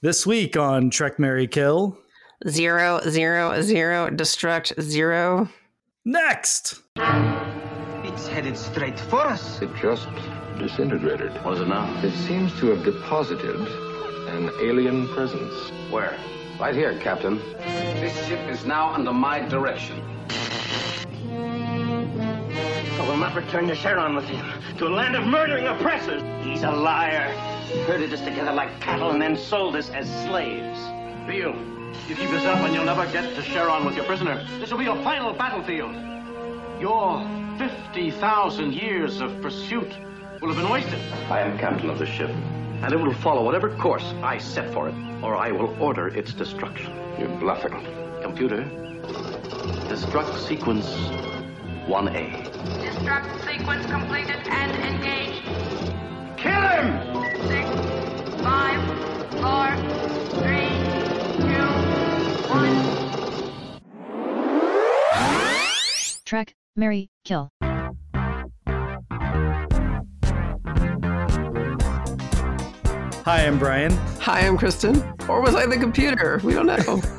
This week on Trek Mary Kill. Zero, zero, zero, destruct, zero. Next! It's headed straight for us. It just disintegrated. Was it now? It seems to have deposited an alien presence. Where? Right here, Captain. This ship is now under my direction. I will not return to Cheron with him, to a land of murdering oppressors. He's a liar. Herded us together like cattle and then sold us as slaves. Beale, you keep this up and you'll never get to Cheron with your prisoner. This will be your final battlefield. Your 50,000 years of pursuit will have been wasted. I am captain of the ship, and it will follow whatever course I set for it, or I will order its destruction. You're bluffing. Computer, destruct sequence 1A. Destruct sequence completed and engaged. Kill him! Six, five, four, three, two, one. Trek, Mary, Kill. Hi, I'm Brian. Hi, I'm Kristen. Or was I the computer? We don't know.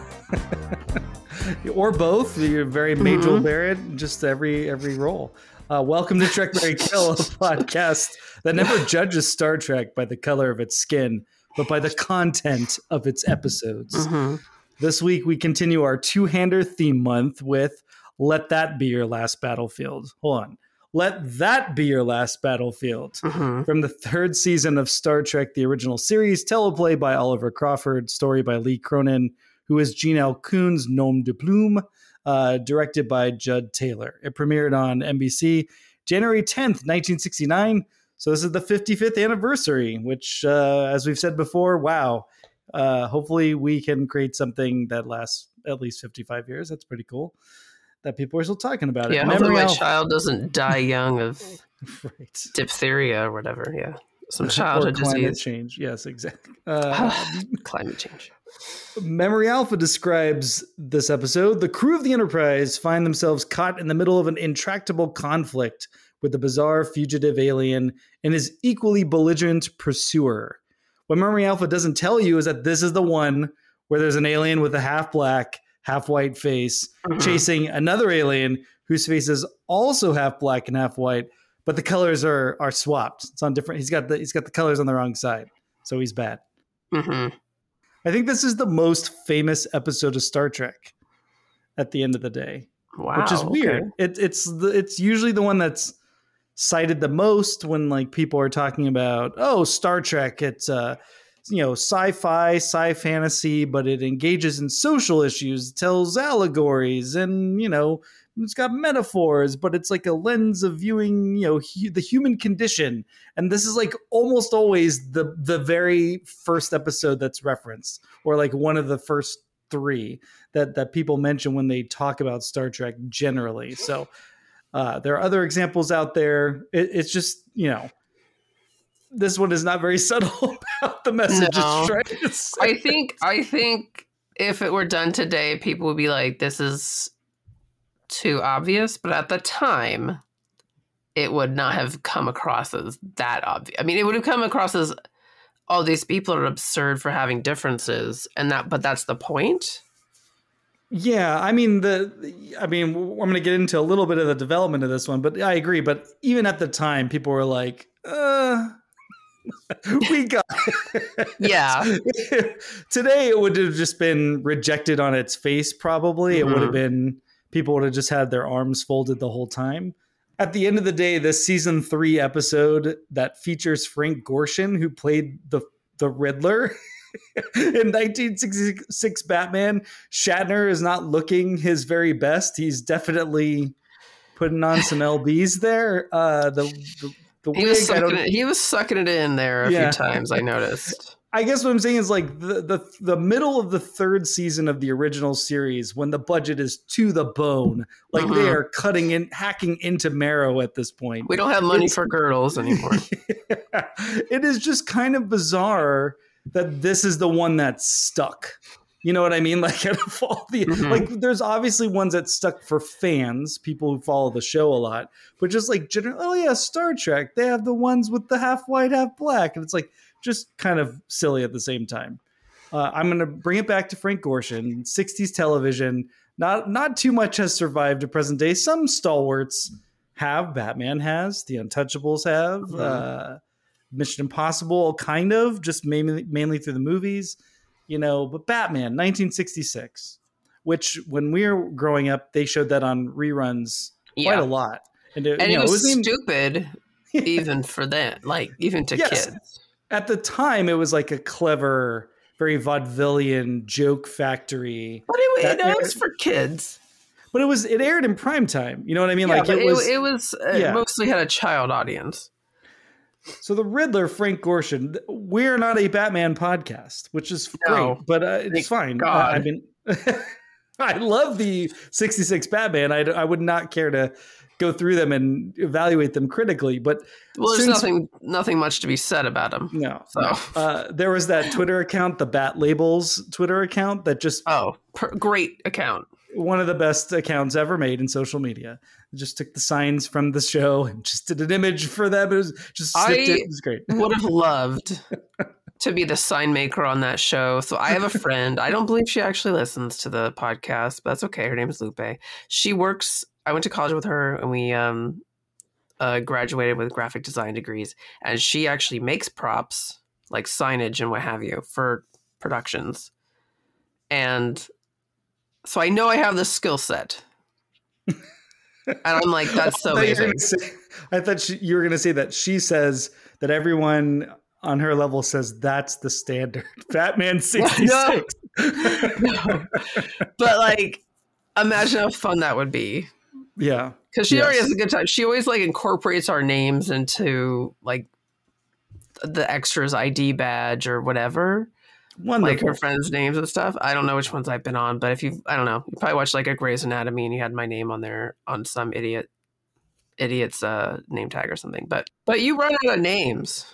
or both. You're very Majel Barrett, just every every role. Uh, welcome to Trek Mary Kill, a podcast that never judges Star Trek by the color of its skin, but by the content of its episodes. This week, we continue our two hander theme month with Let That Be Your Last Battlefield. Hold on. Let That Be Your Last Battlefield from the third season of Star Trek, the original series, teleplay by Oliver Crawford, story by Lee Cronin, who is Gene L. Coon's Nom de Plume, uh, directed by Judd Taylor. It premiered on NBC January 10th, 1969. So this is the 55th anniversary, which, uh, as we've said before, wow. Uh, hopefully, we can create something that lasts at least 55 years. That's pretty cool. That people are still talking about it. yeah, hopefully my Alpha- child doesn't die young of right. diphtheria or whatever. Yeah. Some or climate disease. change. Yes, exactly. Uh, Climate change. Memory Alpha describes this episode. The crew of the Enterprise find themselves caught in the middle of an intractable conflict with the bizarre fugitive alien and his equally belligerent pursuer. What Memory Alpha doesn't tell you is that this is the one where there's an alien with a half black, half white face chasing another alien whose face is also half black and half white, but the colors are are swapped. It's on different. He's got the he's got the colors on the wrong side, so he's bad. hmm I think this is the most famous episode of Star Trek. At the end of the day, Wow. which is okay. weird. It, it's the, it's usually the one that's cited the most when like people are talking about oh Star Trek. It's uh you know sci-fi, sci fantasy, but it engages in social issues, tells allegories, and you know it's got metaphors, but it's like a lens of viewing you know hu- the human condition. And this is like almost always the the very first episode that's referenced, or like one of the first three that that people mention when they talk about Star Trek generally. So uh, there are other examples out there. It, it's just you know this one is not very subtle about the message No. it's to say. I think I think if it were done today, people would be like, "This is too obvious." But at the time, it would not have come across as that obvious. I mean, it would have come across as, "Oh, these people are absurd for having differences," and that. But that's the point. Yeah, I mean the, I mean I'm going to get into a little bit of the development of this one, but I agree. But even at the time, people were like, "Uh, we got." Yeah. Today, it would have just been rejected on its face. Probably, it would have Mhm. been people would have just had their arms folded the whole time. At the end of the day, this season three episode that features Frank Gorshin, who played the the Riddler. in 1966 Batman, Shatner is not looking his very best. He's definitely putting on some lbs there. Uh, the the, the He was wig, don't. it. He was sucking it in there a Yeah. few times. I noticed. I guess what I'm saying is like the, the the middle of the third season of the original series, when the budget is to the bone, like they Mhm. are cutting in, hacking into marrow at this point. We don't have money It's- for girdles anymore. it is just kind of bizarre that this is the one that's stuck. You know what I mean? Like out of all the Mhm. like, there's obviously ones that stuck for fans, people who follow the show a lot. But just like general, oh yeah, Star Trek, they have the ones with the half white, half black, and it's like just kind of silly at the same time. Uh, I'm going to bring it back to Frank Gorshin. 60s television. Not not too much has survived to present day. Some stalwarts have. Batman has. The Untouchables have. Mhm. Uh, Mission Impossible, kind of, just mainly mainly through the movies, you know. But Batman, 1966, which when we were growing up, they showed that on reruns quite Yeah. a lot. And it, and it know, was even- stupid even for them, like even to Yes. kids. at the time, it was like a clever, very vaudevillian joke factory. But it, That- it, was for kids. But it was it aired in prime time. You know what I mean? Yeah, like but it was. it, was uh, yeah. mostly had a child audience. So the Riddler, Frank Gorshin. We're not a Batman podcast, which is No. great, but uh, it's fine. Uh. I mean, I love the '66 Batman. I, I would not care to go through them and evaluate them critically, but Well, there's nothing nothing much to be said about them. no. So, no. Uh, there was that Twitter account, the Bat Labels Twitter account, that just oh, per- great account. One of the best accounts ever made in social media. Just took the signs from the show and just did an image for them. It was just I- it. It was great. Would have loved to be the sign maker on that show. So I have a friend. I don't believe she actually listens to the podcast, but that's okay. Her name is Lupe. She works. I went to college with her, and we um uh, graduated with graphic design degrees. And she actually makes props like signage and what have you for productions. And so I know I have the skill set. And I'm like, that's so I thought you were amazing. say- I thought she, you were going to say that she says that everyone on her level says that's the standard. Batman 66. No. But like, imagine how fun that would be. yeah. Because she already has a good time. She always like incorporates our names into like the extras ID badge or whatever, Wonderful. like her friends' names and stuff. I don't know which ones I've been on, but if you, I don't know, you probably watched like a Grey's Anatomy and you had my name on there on some idiot, idiot's uh, name tag or something. But but you run out of names.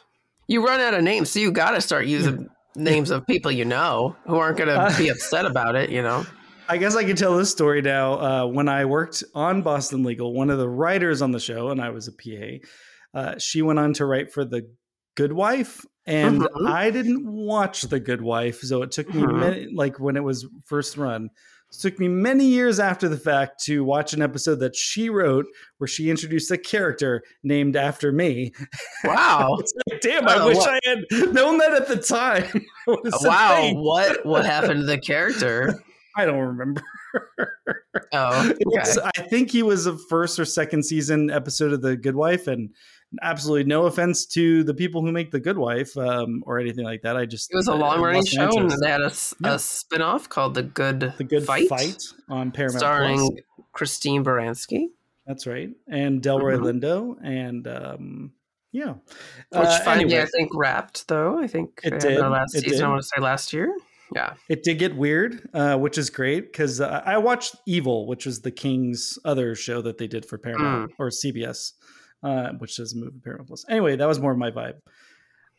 You run out of names, so you got to start using names of people you know who aren't going to be upset about it. You know. I guess I can tell this story now. Uh, when I worked on Boston Legal, one of the writers on the show, and I was a PA, uh, she went on to write for The Good Wife. And Mhm. I didn't watch The Good Wife. So it took me, Mhm. many, like when it was first run, it took me many years after the fact to watch an episode that she wrote where she introduced a character named after me. Wow. Like, damn, I I wish know I had known that at the time. I would've said, wow. What what happened to the character? I don't remember. Oh, was- okay. I think he was a first or second season episode of The Good Wife, and absolutely no offense to the people who make The Good Wife um, or anything like that. I just It was a long running show, and they had a, Yeah. a spin off called The Good The Good Fight, Fight, on Paramount starring Plus. Christine Baranski, That's right, and Delroy Mhm. Lindo, and um, yeah, which Uh, finally anyway. I think wrapped though. I think It did. last It season. did. I want to say last year. Yeah. It did get weird, uh, which is great because uh, I watched Evil, which was the King's other show that they did for Paramount or CBS, uh, which doesn't move Paramount Plus. Anyway, that was more of my vibe.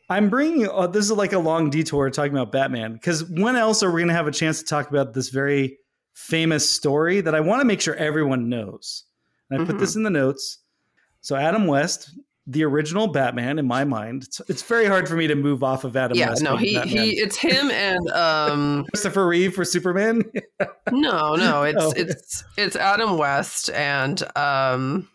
I'm bringing uh, this is like a long detour talking about Batman because when else are we going to have a chance to talk about this very famous story that I want to make sure everyone knows? And I put this in the notes. So Adam West, the original Batman, in my mind, it's, it's very hard for me to move off of Adam yeah. West. No, he Batman. he. It's him and um. Christopher Reeve for Superman. No, no. It's Oh. it's it's Adam West and um.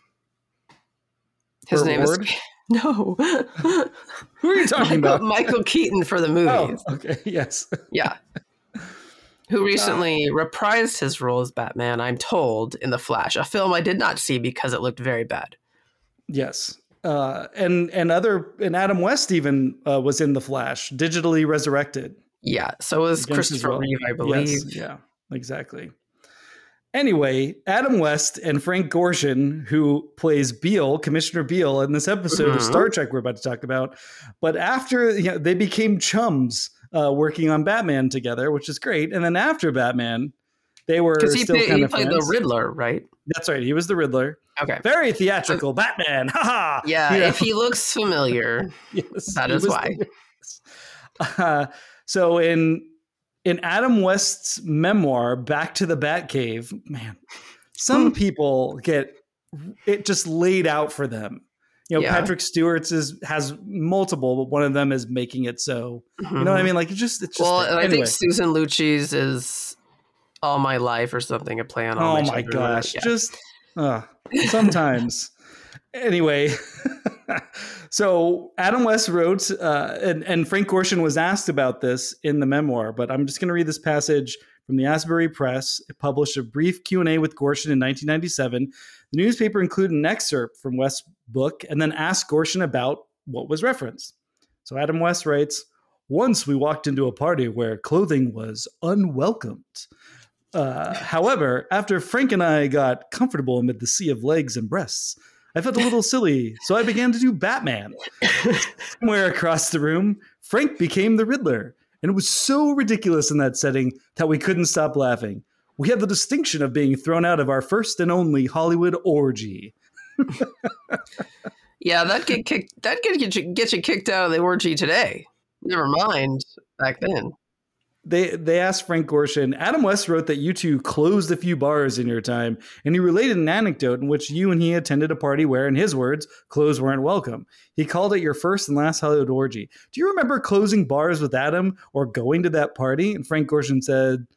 His name Ward? is no. Who are you talking Michael, about? Michael Keaton for the movies. Oh, okay. Yes. Yeah. Who recently reprised his role as Batman, I'm told, in The Flash, a film I did not see because it looked very bad. Yes. Uh, and and other and Adam West even uh, was in the Flash, digitally resurrected. Yeah, so was against Christopher will. Reeve, I believe. Yes, yeah, exactly. Anyway, Adam West and Frank Gorshin, who plays Beale, Commissioner Beale, in this episode of Mhm. Star Trek we're about to talk about. But after you know, they became chums uh, working on Batman together, which is great. And then after Batman, they were Because he, kind he of played the Riddler, right? That's right. He was the Riddler. Okay. Very theatrical Batman. Haha. Yeah, You know? if he looks familiar, Yes, that is why. Uh, so in in Adam West's memoir, Back to the Batcave, man, some Hmm. people get it just laid out for them. You know, Yeah. Patrick Stewart's is has multiple, but one of them is making it so. You know what I mean? Like it's just it's just Mm-hmm. well, there. I think Susan Lucci's is all my life or something. A play on all Oh my, my children or whatever. gosh! Yeah. Just uh, sometimes. anyway, so Adam West wrote, uh, and, and Frank Gorshin was asked about this in the memoir, but I'm just going to read this passage from the Asbury Press. It published a brief Q and A with Gorshin in 1997. The newspaper included an excerpt from West's book and then asked Gorshin about what was referenced. So Adam West writes. Once we walked into a party where clothing was unwelcomed. Uh, however, after Frank and I got comfortable amid the sea of legs and breasts, I felt a little silly, so I began to do Batman. Somewhere across the room, Frank became the Riddler, and it was so ridiculous in that setting that we couldn't stop laughing. We had the distinction of being thrown out of our first and only Hollywood orgy. Yeah, that get kicked. That get get you, get you kicked out of the orgy today. Never mind back then. They they asked Frank Gorshin. Adam West wrote that you two closed a few bars in your time, and he related an anecdote in which you and he attended a party where, in his words, clothes weren't welcome. He called it your first and last Hollywood orgy. Do you remember closing bars with Adam or going to that party? And Frank Gorshin said,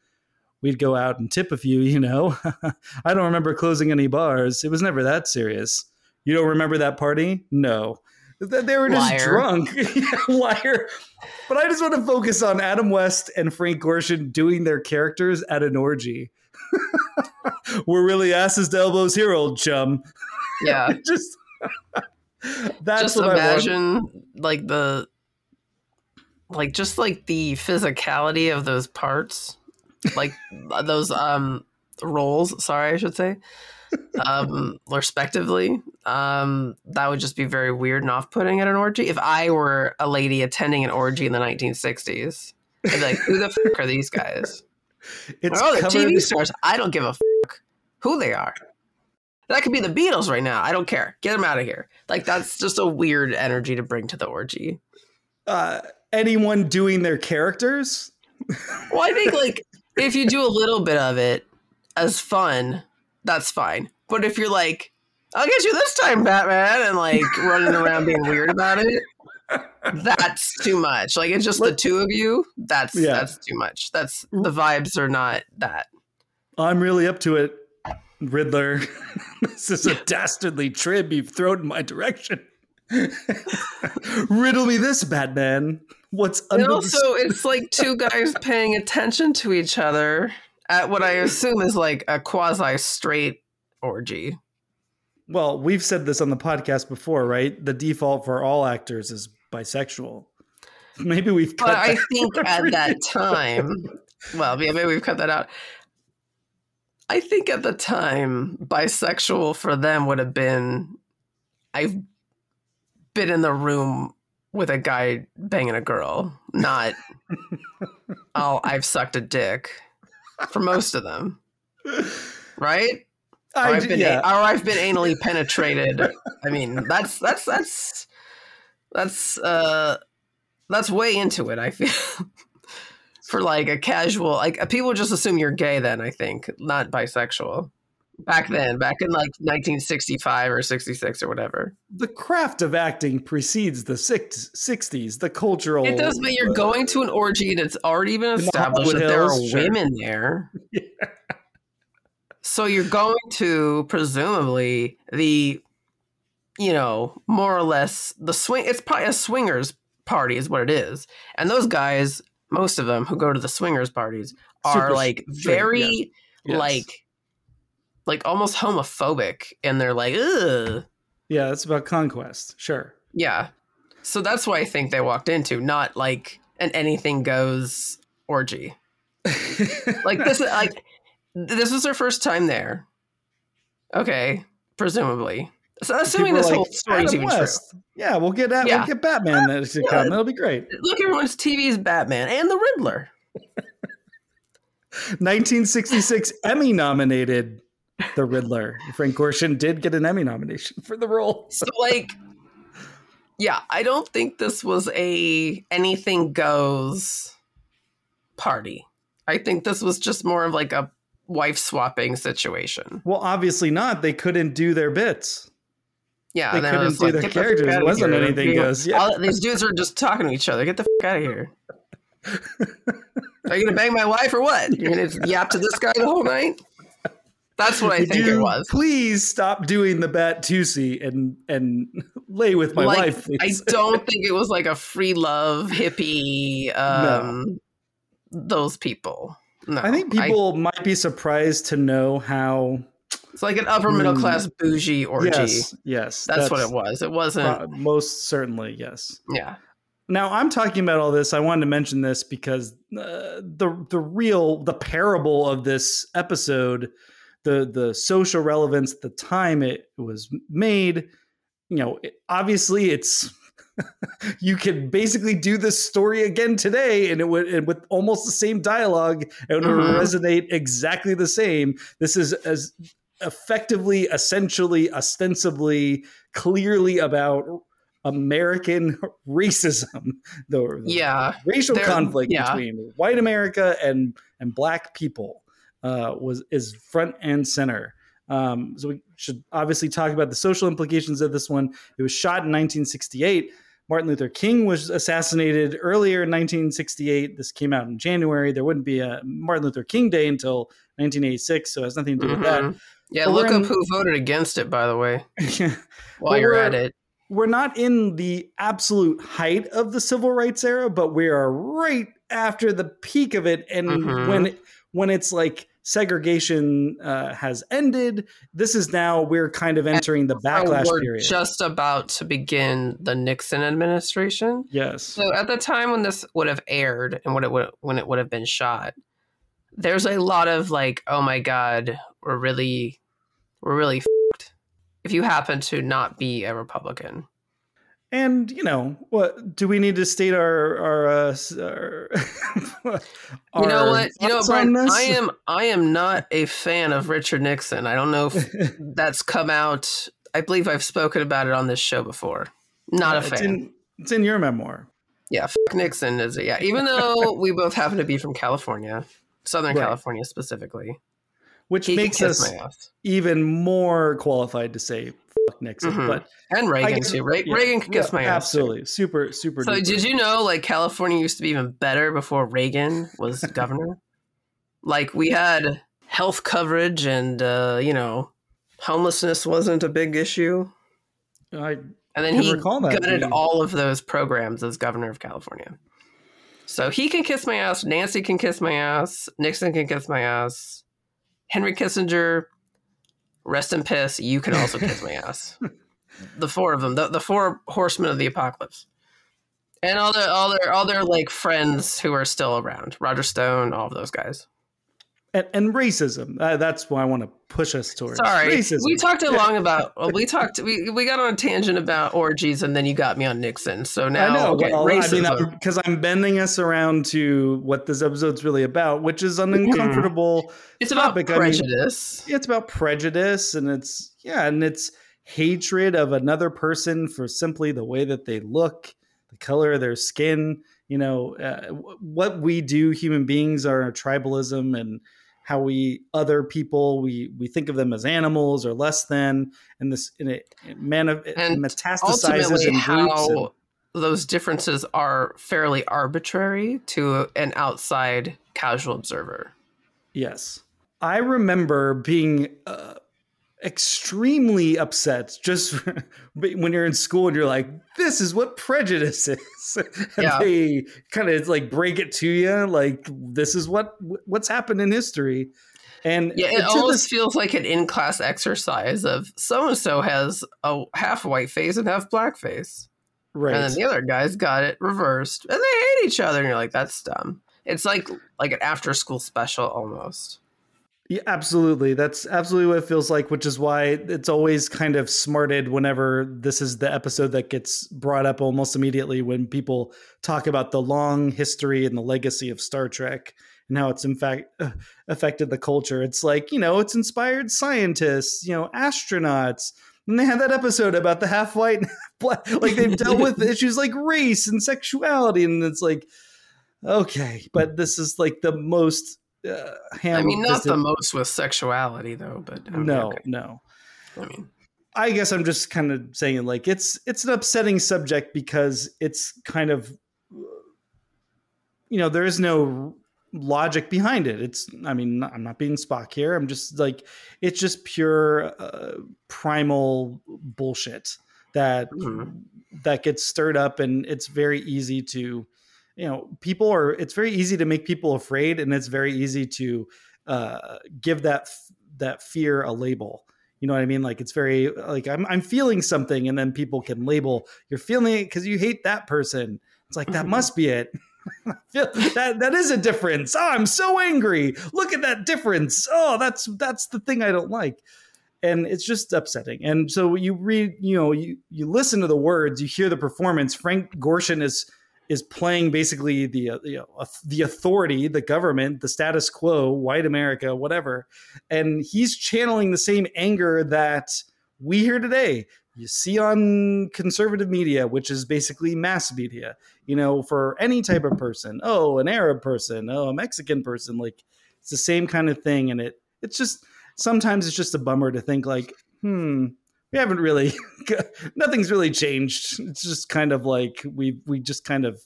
"We'd go out and tip a few, you know. I don't remember closing any bars. It was never that serious. You don't remember that party? No." Th- They were just Liar. drunk. Yeah, Liar. But I just want to focus on Adam West and Frank Gorshin doing their characters at an orgy. We're really asses to elbows here, old chum. Yeah, just that's just what imagine like the like just like the physicality of those parts, like those um roles. Sorry, I should say. um respectively um that would just be very weird and off-putting at an orgy. If i were a lady attending an orgy in the 1960s i'd be like who the fuck are these guys? It's oh they're covered- tv stars. I don't give a fuck who they are. That could be the beatles right now. I don't care. Get them out of here. Like that's just a weird energy to bring to the orgy. Uh, anyone doing their characters. well i think like if you do a little bit of it as fun that's fine. But if you're like i'll get you this time batman and like running around being weird about it that's too much like it's just the two of you that's Yeah. that's too much that's the vibes are not that I'm really up to it, Riddler. this is a dastardly trib you've thrown in my direction. Riddle me this, Batman. What's under and the also it's like two guys paying attention to each other at what i assume is like a quasi straight orgy Well, we've said this on the podcast before, right? The default for all actors is bisexual. Maybe we've cut but i think at that time well yeah maybe we've cut that out i think at the time bisexual for them would have been i've been in the room with a guy banging a girl not oh i've sucked a dick for most of them right or I I've been yeah. or I've been anally penetrated. I mean, that's that's that's that's uh that's way into it. I feel for like a casual like uh, people just assume you're gay. Then I think not bisexual. Back then, back in like 1965 or 66 or whatever. the craft of acting precedes the six, 60s, the cultural. It does, but you're going to an orgy and it's already been established that there are sure. women there. So you're going to presumably the, you know, more or less the swing. It's probably a swingers party is what it is, and those guys, most of them who go to the swingers parties, are Super like straight, very yes. Yes. like, like almost homophobic, and they're like, ugh. Yeah, it's about conquest. Sure. Yeah. So that's why I think they walked into, not like an anything goes orgy. Like this is like this was their first time there. Okay, presumably. So assuming People this are whole story is "Adam even West. Yeah, we'll get that. Yeah. We'll get Batman that to Yeah. come. That'll be great. Look, everyone's TV's Batman and the Riddler. 1966 Emmy nominated the Riddler. Frank Gorshin did get an Emmy nomination for the role. So like yeah, I don't think this was a anything goes party. I think this was just more of like a wife swapping situation. Well, obviously not. They couldn't do their bits. Yeah, they couldn't do like, their "Get the characters. It wasn't here." anything goes. Yeah. all- these dudes are just talking to each other. Get the fuck out of here. Are you gonna bang my wife or what? You're gonna yap to this guy the whole night? That's what I Would think it was. Please stop doing the Batusi and and lay with my like, wife. I don't think it was like a free love hippie. Um, Those people. No, I think people might be surprised to know how. it's like an upper middle Mm. class bougie orgy. Yes, yes, that's, what it was. It wasn't. most certainly, yes. yeah. Now I'm talking about all this. I wanted to mention this because uh, the the real the parable of this episode, the the social relevance at the time it was made. You know, it, obviously it's you could basically do this story again today, and it would and with almost the same dialogue, and it would Mhm. resonate exactly the same. This is as effectively, essentially, ostensibly, clearly about American racism, the, the Yeah. racial There- conflict yeah. between white America and and black people uh, was is front and center. Um, so we should obviously talk about the social implications of this one. It was shot in 1968. Martin Luther King was assassinated earlier in 1968. This came out in January. There wouldn't be a Martin Luther King Day until 1986, so it has nothing to do with Mhm. Yeah, But look we're up in- who voted against it, by the way, while you're at it. we're not in the absolute height of the civil rights era, but we are right after the peak of it. And Mhm. when when it's like segregation uh, has ended, this is now we're kind of entering the backlash we're period. just about to begin the Nixon administration. yes, So at the time when this would have aired and when it would when it would have been shot, there's a lot of like, oh my god, we're really we're really fed if you happen to not be a Republican. And you know what? Do we need to state our our? Uh, our You know what? You know, thoughts on Brent, this? I am I am not a fan of Richard Nixon. I don't know if that's come out. I believe I've spoken about it on this show before. Not a It's fan. in, it's in your memoir. Yeah, f- Nixon is it? yeah. Even though we both happen to be from California, Southern Right. California specifically, which he makes us even more qualified to say Nixon. Mhm. But and Reagan guess- too. Re- yeah, Reagan can kiss yeah, my ass. Absolutely, super, super. So duper. did you know like California used to be even better before Reagan was governor? Like we had health coverage and uh, you know homelessness wasn't a big issue. I And then he gutted all of those programs as governor of California. So he can kiss my ass. Nancy can kiss my ass. Nixon can kiss my ass. Henry Kissinger, rest in piss. You can also kiss my ass. The four of them, the, the four horsemen of the apocalypse, and all their all their all their like friends who are still around. Roger Stone, all of those guys. And, and racism. Uh, that's why I want to push us towards. Sorry, racism. we talked a long about. Well, we talked. We we got on a tangent about orgies, and then you got me on Nixon. So now, I know. okay, well, I mean, racism. because I'm bending us around to what this episode's really about, which is an uncomfortable It's about topic. I mean, prejudice. it's about prejudice, and it's yeah, and it's hatred of another person for simply the way that they look, the color of their skin. You know, uh, what we do, human beings are tribalism, and how we other people we we think of them as animals or less than, and this and it, it, manif- it And metastasizes in groups. how and- those differences are fairly arbitrary to an outside casual observer. Yes. I remember being uh, extremely upset just when you're in school and you're like, this is what prejudice is. and Yeah. they kind of like break it to you like, this is what what's happened in history. And Yeah, it almost this- feels like an in-class exercise of so and so has a half white face and half black face, right. and then the other guy's got it reversed, and they hate each other, and you're like, that's dumb. It's like like an after-school special almost. Yeah, absolutely. That's absolutely what it feels like, which is why it's always kind of smarted whenever this is the episode that gets brought up almost immediately when people talk about the long history and the legacy of Star Trek and how it's in fact uh, affected the culture. It's like, you know, it's inspired scientists, you know, astronauts. And they had that episode about the half white, black. Like they've dealt with issues like race and sexuality. And it's like, okay, but this is like the most. Uh, I mean, not the most with sexuality though, but I mean, no, okay. no. I mean, I guess I'm just kind of saying like it's it's an upsetting subject because it's kind of you know there is no logic behind it. It's I mean I'm not being Spock here. I'm just like it's just pure uh, primal bullshit that Mhm. that gets stirred up and it's very easy to you know people are it's very easy to make people afraid and it's very easy to uh, give that that fear a label. You know what i mean? Like it's very like i'm, I'm feeling something and then people can label you're feeling it because you hate that person. It's like that must be it. That that is a difference. Oh i'm so angry. Look at that difference. Oh that's that's the thing i don't like. And it's just upsetting. And so you read you know you you listen to the words you hear the performance. Frank gorshin is is playing basically the uh, you know, uh, the authority the government the status quo white america whatever. And he's channeling the same anger that we hear today. You see on conservative media which is basically mass media you know for any type of person. Oh an arab person. Oh a mexican person. Like it's the same kind of thing. And it it's just sometimes it's just a bummer to think like hmm we haven't really nothing's really changed. It's just kind of like we we just kind of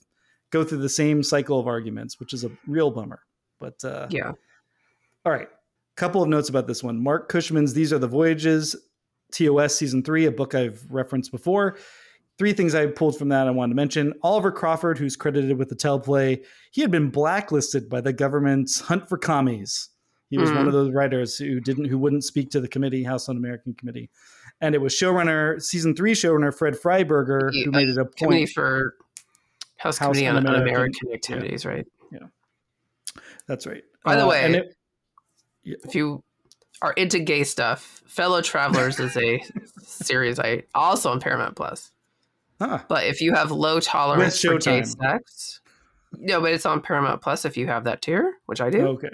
go through the same cycle of arguments which is a real bummer but uh Yeah. all right. Couple of notes about this one. Marc cushman's these are the voyages tos season three a book i've referenced before. Three things i pulled from that i wanted to mention. Oliver crawford who's credited with the teleplay he had been blacklisted by the government's hunt for commies he was Hmm. one of those writers who didn't who wouldn't speak to the committee house un-american committee and it was showrunner season three showrunner fred freiberger who uh, made it a point for House, House Committee on Un-American- Un-American yeah. Activities, right? that's right By the Uh, way, and it- if you are into gay stuff, Fellow Travelers is a series I also on Paramount Plus. huh, But if you have low tolerance for gay sex, no, but it's on Paramount Plus if you have that tier, which I do. okay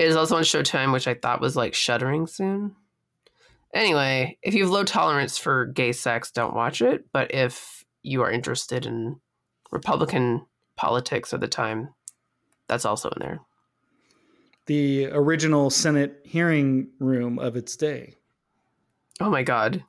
It is also on Showtime, which I thought was like shuttering soon. Anyway, if you have low tolerance for gay sex, don't watch it. But if you are interested in Republican politics at the time, that's also in there. the original senate hearing room of its day Oh my god.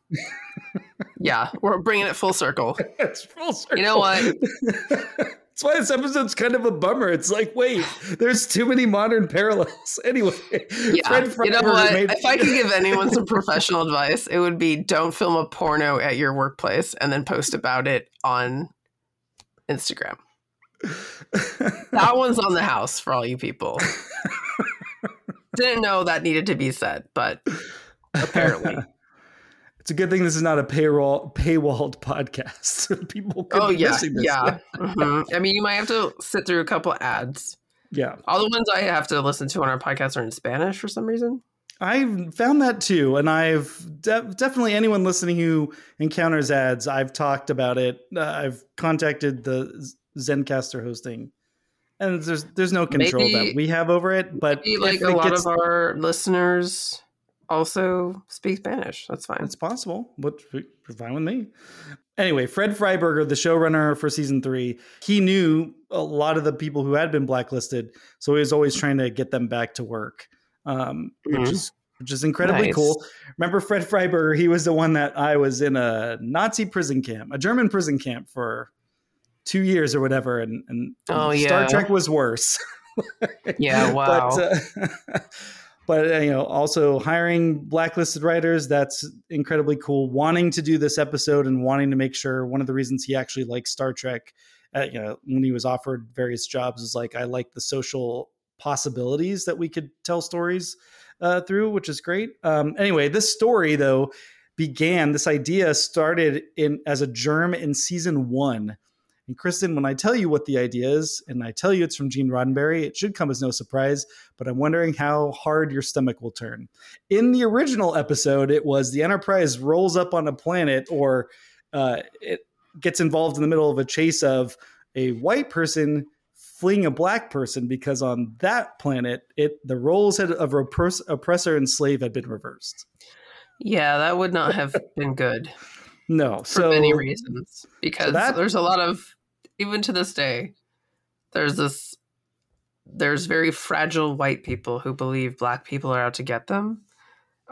yeah, we're bringing it full circle. It's full circle. You know what? That's why this episode's kind of a bummer. It's like, wait, there's too many modern parallels. Anyway, Yeah. Fred you know what? made- If I could give anyone some professional advice, it would be don't film a porno at your workplace and then post about it on Instagram. That one's on the house for all you people. Didn't know that needed to be said, but apparently. It's a good thing this is not a payroll paywalled podcast. People could oh be yeah, missing this. yeah. Mhm. I mean, you might have to sit through a couple ads. yeah. All the ones I have to listen to on our podcast are in Spanish for some reason. I've found that too, and I've de- definitely anyone listening who encounters ads, I've talked about it. Uh, I've contacted the Zencastr hosting, and there's there's no control Maybe- that we have over it. But like a lot of our listeners also speak Spanish. That's fine. It's possible, but fine with me. Anyway, Fred Freiberger, the showrunner for season three, he knew a lot of the people who had been blacklisted, so he was always trying to get them back to work, um, which Mhm. is which is incredibly Nice. cool. Remember Fred Freiberger? He was the one that I was in a Nazi prison camp, a German prison camp for two years or whatever, and, and Oh, Star yeah. Trek was worse. Yeah, wow. But, uh, but uh, you know, also hiring blacklisted writers, that's incredibly cool. Wanting to do this episode and wanting to make sure one of the reasons he actually likes Star Trek, uh, you know, when he was offered various jobs, is like I like the social possibilities that we could tell stories uh, through, which is great. Um, anyway, this story though began. This idea started in as a germ in season one. And Kristen, when I tell you what the idea is, and I tell you it's from Gene Roddenberry, it should come as no surprise, but I'm wondering how hard your stomach will turn. In the original episode, it was the Enterprise rolls up on a planet or uh, it gets involved in the middle of a chase of a white person fleeing a black person because on that planet, it the roles had, of oppres- oppressor and slave had been reversed. yeah, that would not have been good No, for so many reasons. Because that- there's a lot of, even to this day, there's this, there's very fragile white people who believe black people are out to get them.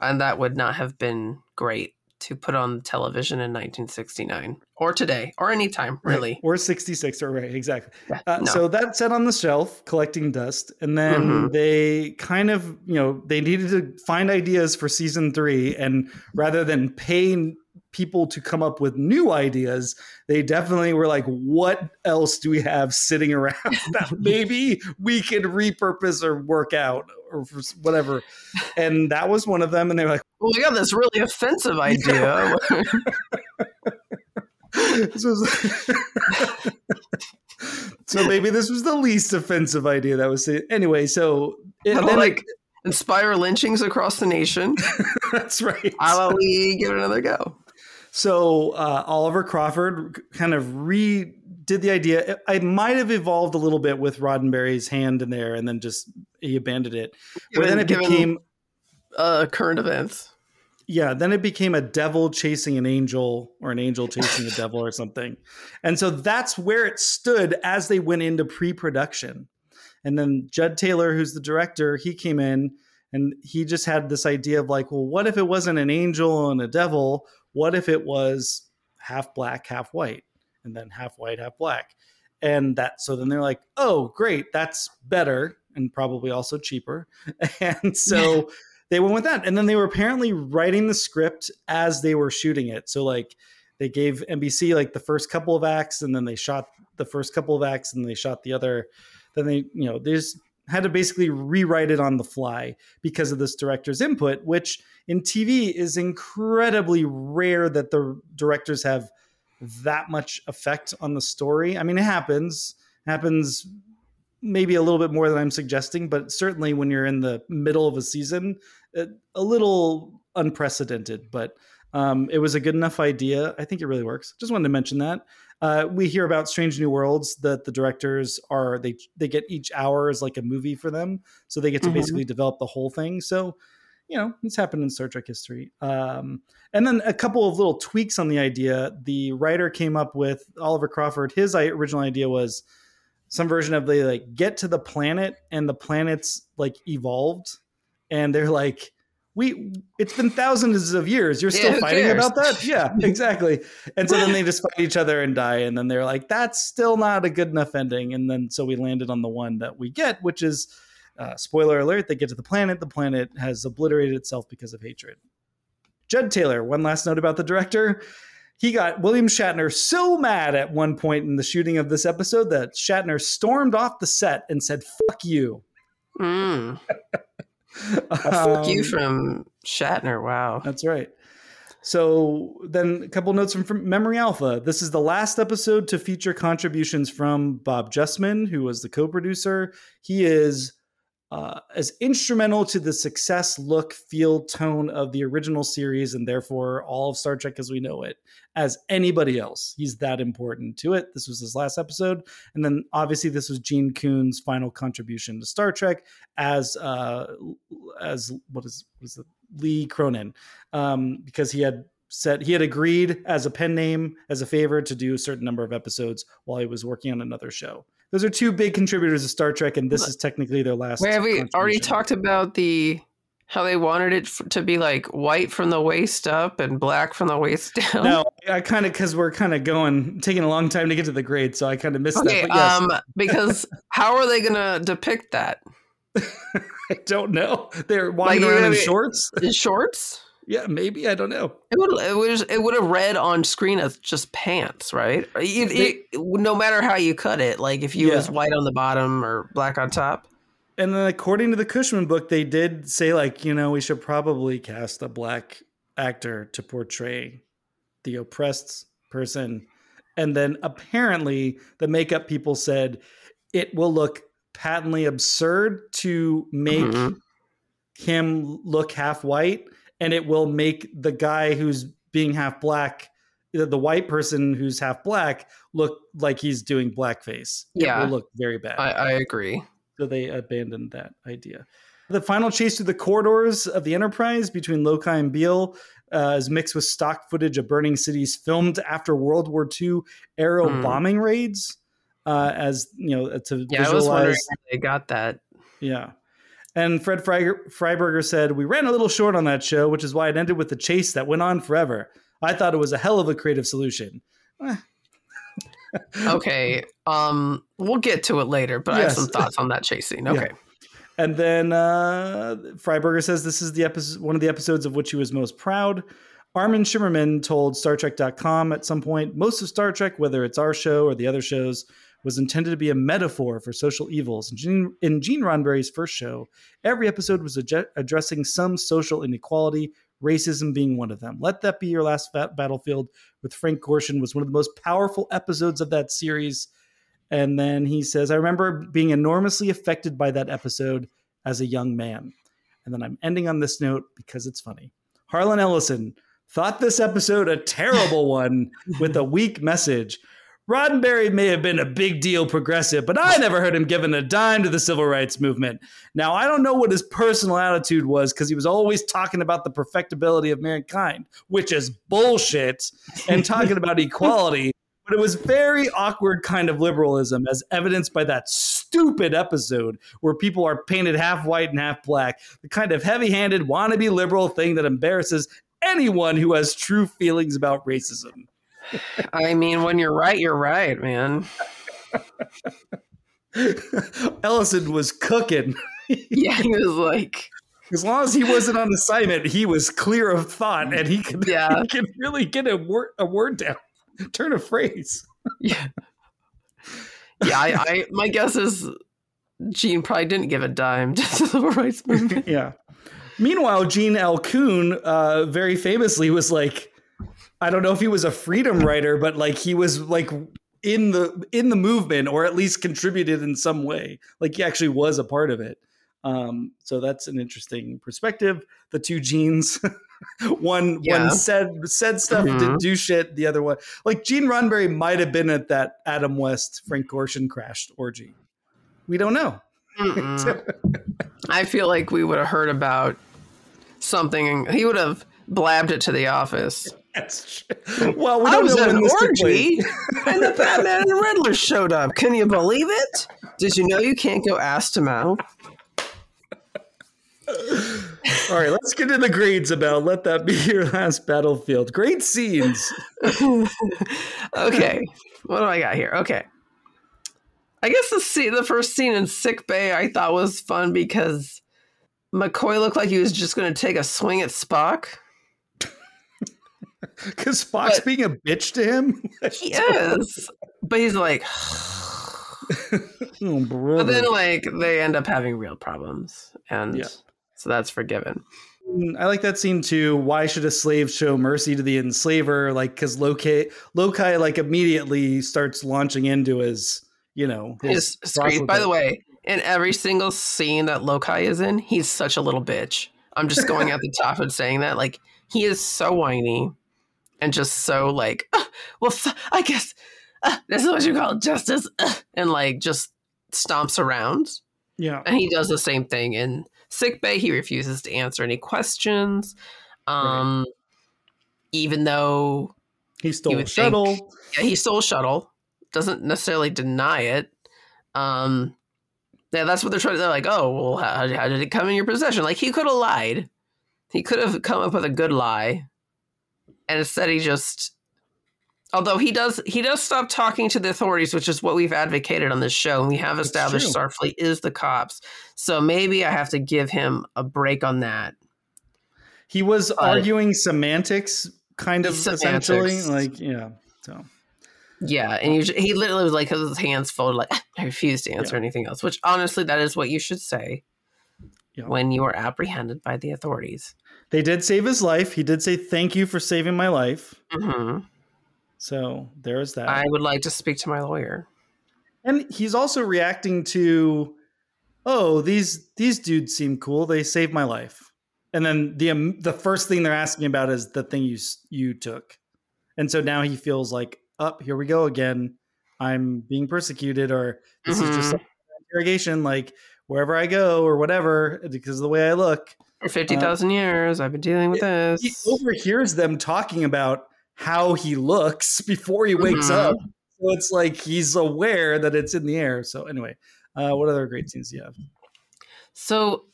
And that would not have been great to put on television in 1969 or today or anytime, really. Right. Or 66, or right, exactly. Yeah, Uh, no. So that sat on the shelf collecting dust. And then Mhm. they kind of, you know, they needed to find ideas for season three. And rather than paying people to come up with new ideas, they definitely were like, what else do we have sitting around that maybe we could repurpose or work out or whatever? And that was one of them. And they were like, oh Well, we got this really offensive idea. So maybe this was the least offensive idea that was anyway. So it, How to, then it- like inspire lynchings across the nation. that's right. We give it another go? So uh, Oliver Crawford kind of redid the idea. It, it might have evolved a little bit with Roddenberry's hand in there, and then just he abandoned it. But then it became uh, current events. yeah then it became a devil chasing an angel or an angel chasing a devil or something and so that's where it stood as they went into pre-production and then judd taylor who's the director he came in and he just had this idea of like well what if it wasn't an angel and a devil what if it was half black half white and then half white half black? And that so then they're like oh great that's better and probably also cheaper. And so they went with that. And then they were apparently writing the script as they were shooting it. So like they gave nbc like the first couple of acts and then they shot the first couple of acts and they shot the other then they you know they just had to basically rewrite it on the fly because of this director's input which in tv is incredibly rare that the directors have that much effect on the story. I mean it happens. Happens maybe a little bit more than I'm suggesting, but certainly when you're in the middle of a season, a little unprecedented. But um, it was a good enough idea. I think it really works. Just wanted to mention that. Uh, we hear about Strange New Worlds that the directors are they they get each hour as like a movie for them, so they get to Mhm. basically develop the whole thing. So you know it's happened in Star Trek history. Um, and then a couple of little tweaks on the idea. The writer came up with Oliver Crawford. His original idea was some version of they like get to the planet and the planet's like evolved and they're like we it's been thousands of years. You're still who fighting cares? about that? yeah exactly. And so then they just fight each other and die and then they're like that's still not a good enough ending. And then so we landed on the one that we get which is uh, spoiler alert they get to the planet. The planet has obliterated itself because of hatred. Judd taylor one last note about the director. He got William Shatner so mad at one point in the shooting of this episode that Shatner stormed off the set and said, fuck you. Mm. Fuck you Um, from Shatner. Wow. That's right. So then a couple notes from, from Memory Alpha. This is the last episode to feature contributions from Bob Justman, who was the co-producer. He is uh, as instrumental to the success, look, feel, tone of the original series, and therefore all of Star Trek as we know it, as anybody else. He's that important to it. This was his last episode, and then obviously this was Gene Coon's final contribution to Star Trek as uh, as what is was it Lee Cronin, um, because he had said he had agreed as a pen name as a favor to do a certain number of episodes while he was working on another show. Those are two big contributors of Star Trek, and this is technically their last. Wait, have we already talked about the how they wanted it to be like white from the waist up and black from the waist down? No, I kind of because we're kind of going taking a long time to get to the grade, so I kind of missed Okay, that. Yes, um, because how are they gonna depict that? I don't know. They're walking Like, around in shorts. In shorts? Yeah, maybe I don't know. It would it was it would have read on screen as just pants, right? You- it- no matter how you cut it, like if you Yeah. was white on the bottom or black on top. And then, according to the Cushman book, they did say like, you know, we should probably cast a black actor to portray the oppressed person. And then apparently, the makeup people said it will look patently absurd to make Mhm. him look half white, and it will make the guy who's being half black, the white person who's half black, look like he's doing blackface. It Yeah. will look very bad. I, I agree. So they abandoned that idea. The final chase through the corridors of the Enterprise between Lokai and Beale uh, is mixed with stock footage of burning cities filmed after World War II aerial Hmm. bombing raids. Uh, as you know, to Yeah, I was wondering how they got that. yeah. And Fred Freiberger said, We ran a little short on that show, which is why it ended with the chase that went on forever. I thought it was a hell of a creative solution. Okay. Um, we'll get to it later, but I have some thoughts on that chase scene. Okay. And then uh, Freiberger says this is the episode, one of the episodes of which he was most proud. Armin Shimerman told StarTrek.com at some point most of Star Trek, whether it's our show or the other shows, was intended to be a metaphor for social evils. In Gene, in Gene Roddenberry's first show, every episode was adje- addressing some social inequality, racism being one of them. Let That Be Your Last Battlefield with Frank Gorshin was one of the most powerful episodes of that series. And then he says, I remember being enormously affected by that episode as a young man. And then I'm ending on this note because it's funny. Harlan Ellison thought this episode a terrible one with a weak message. Roddenberry may have been a big deal progressive, but I never heard him giving a dime to the civil rights movement. Now, I don't know what his personal attitude was because he was always talking about the perfectibility of mankind, which is bullshit, and talking about equality. But it was very awkward kind of liberalism, as evidenced by that stupid episode where people are painted half white and half black. The kind of heavy handed, wannabe liberal thing that embarrasses anyone who has true feelings about racism. I mean, when you're right, you're right, man. Ellison was cooking. Yeah, he was like, As long as he wasn't on assignment, he was clear of thought and he could, Yeah. he could really get a word, a word down, turn a phrase. yeah. Yeah, I, I my guess is Gene probably didn't give a dime to the civil rights movement. yeah. Meanwhile, Gene. Coon uh, very famously was like, I don't know if he was a freedom writer, but like he was like in the in the movement or at least contributed in some way. Like he actually was a part of it. Um, so that's an interesting perspective. The two genes, one Yeah. one said said stuff, Mhm. didn't do shit. The other one, like Gene Roddenberry, might have been at that Adam West Frank Gorshin crashed orgy. We don't know. I feel like we would have heard about something. And he would have blabbed it to the office. That's true. Well, we I don't was know at an this orgy, and the Batman and the Riddler showed up. Can you believe it? Did you know you can't go ass to mouth? All right, let's get to the grades about Let That Be Your Last Battlefield. Great scenes. okay, what do I got here? Okay, I guess the scene, the first scene in sick bay, I thought was fun because McCoy looked like he was just going to take a swing at Spock. Because Spock's But- being a bitch to him. He is, but he's like, Oh, but then like they end up having real problems, and Yeah. so that's forgiven. Mm, I like that scene too. Why should a slave show mercy to the enslaver? Like, because Loki, Loki, like immediately starts launching into his, you know, His screed. By the way, in every single scene that Lokai is in, he's such a little bitch. I'm just going at the top and saying that. Like, he is so whiny and just so like, "Ah, well, I guess uh, this is what you call justice, uh," and like just stomps around. yeah, And he does the same thing in sick bay. He refuses to answer any questions, um, even though he stole shuttle. think- yeah, he stole shuttle. Doesn't necessarily deny it. Um, yeah, that's what they're trying to. They're like, oh, well, how, how did it come in your possession? Like he could have lied. He could have come up with a good lie, and instead he just. Although he does, he does stop talking to the authorities, which is what we've advocated on this show, and we have established. Starfleet is the cops. So maybe I have to give him a break on that. He was But- arguing semantics, kind of Semantics. essentially. Like, yeah. So Yeah, and he, he literally was like his hands folded, like I refuse to answer Yeah. anything else. Which honestly, that is what you should say Yeah. when you are apprehended by the authorities. They did save his life. He did say, "Thank you for saving my life." hmm So there's that. I would like to speak to my lawyer. And he's also reacting to, oh, these these dudes seem cool. They saved my life. And then the um, the first thing they're asking about is the thing you you took. And so now he feels like, up here we go again. I'm being persecuted, or this is just like an interrogation. Like wherever I go, or whatever, because of the way I look. For fifty thousand years, I've been dealing with this. He overhears them talking about how he looks before he wakes Mhm. up. So it's like he's aware that it's in the air. So anyway, uh, what other great scenes do you have? So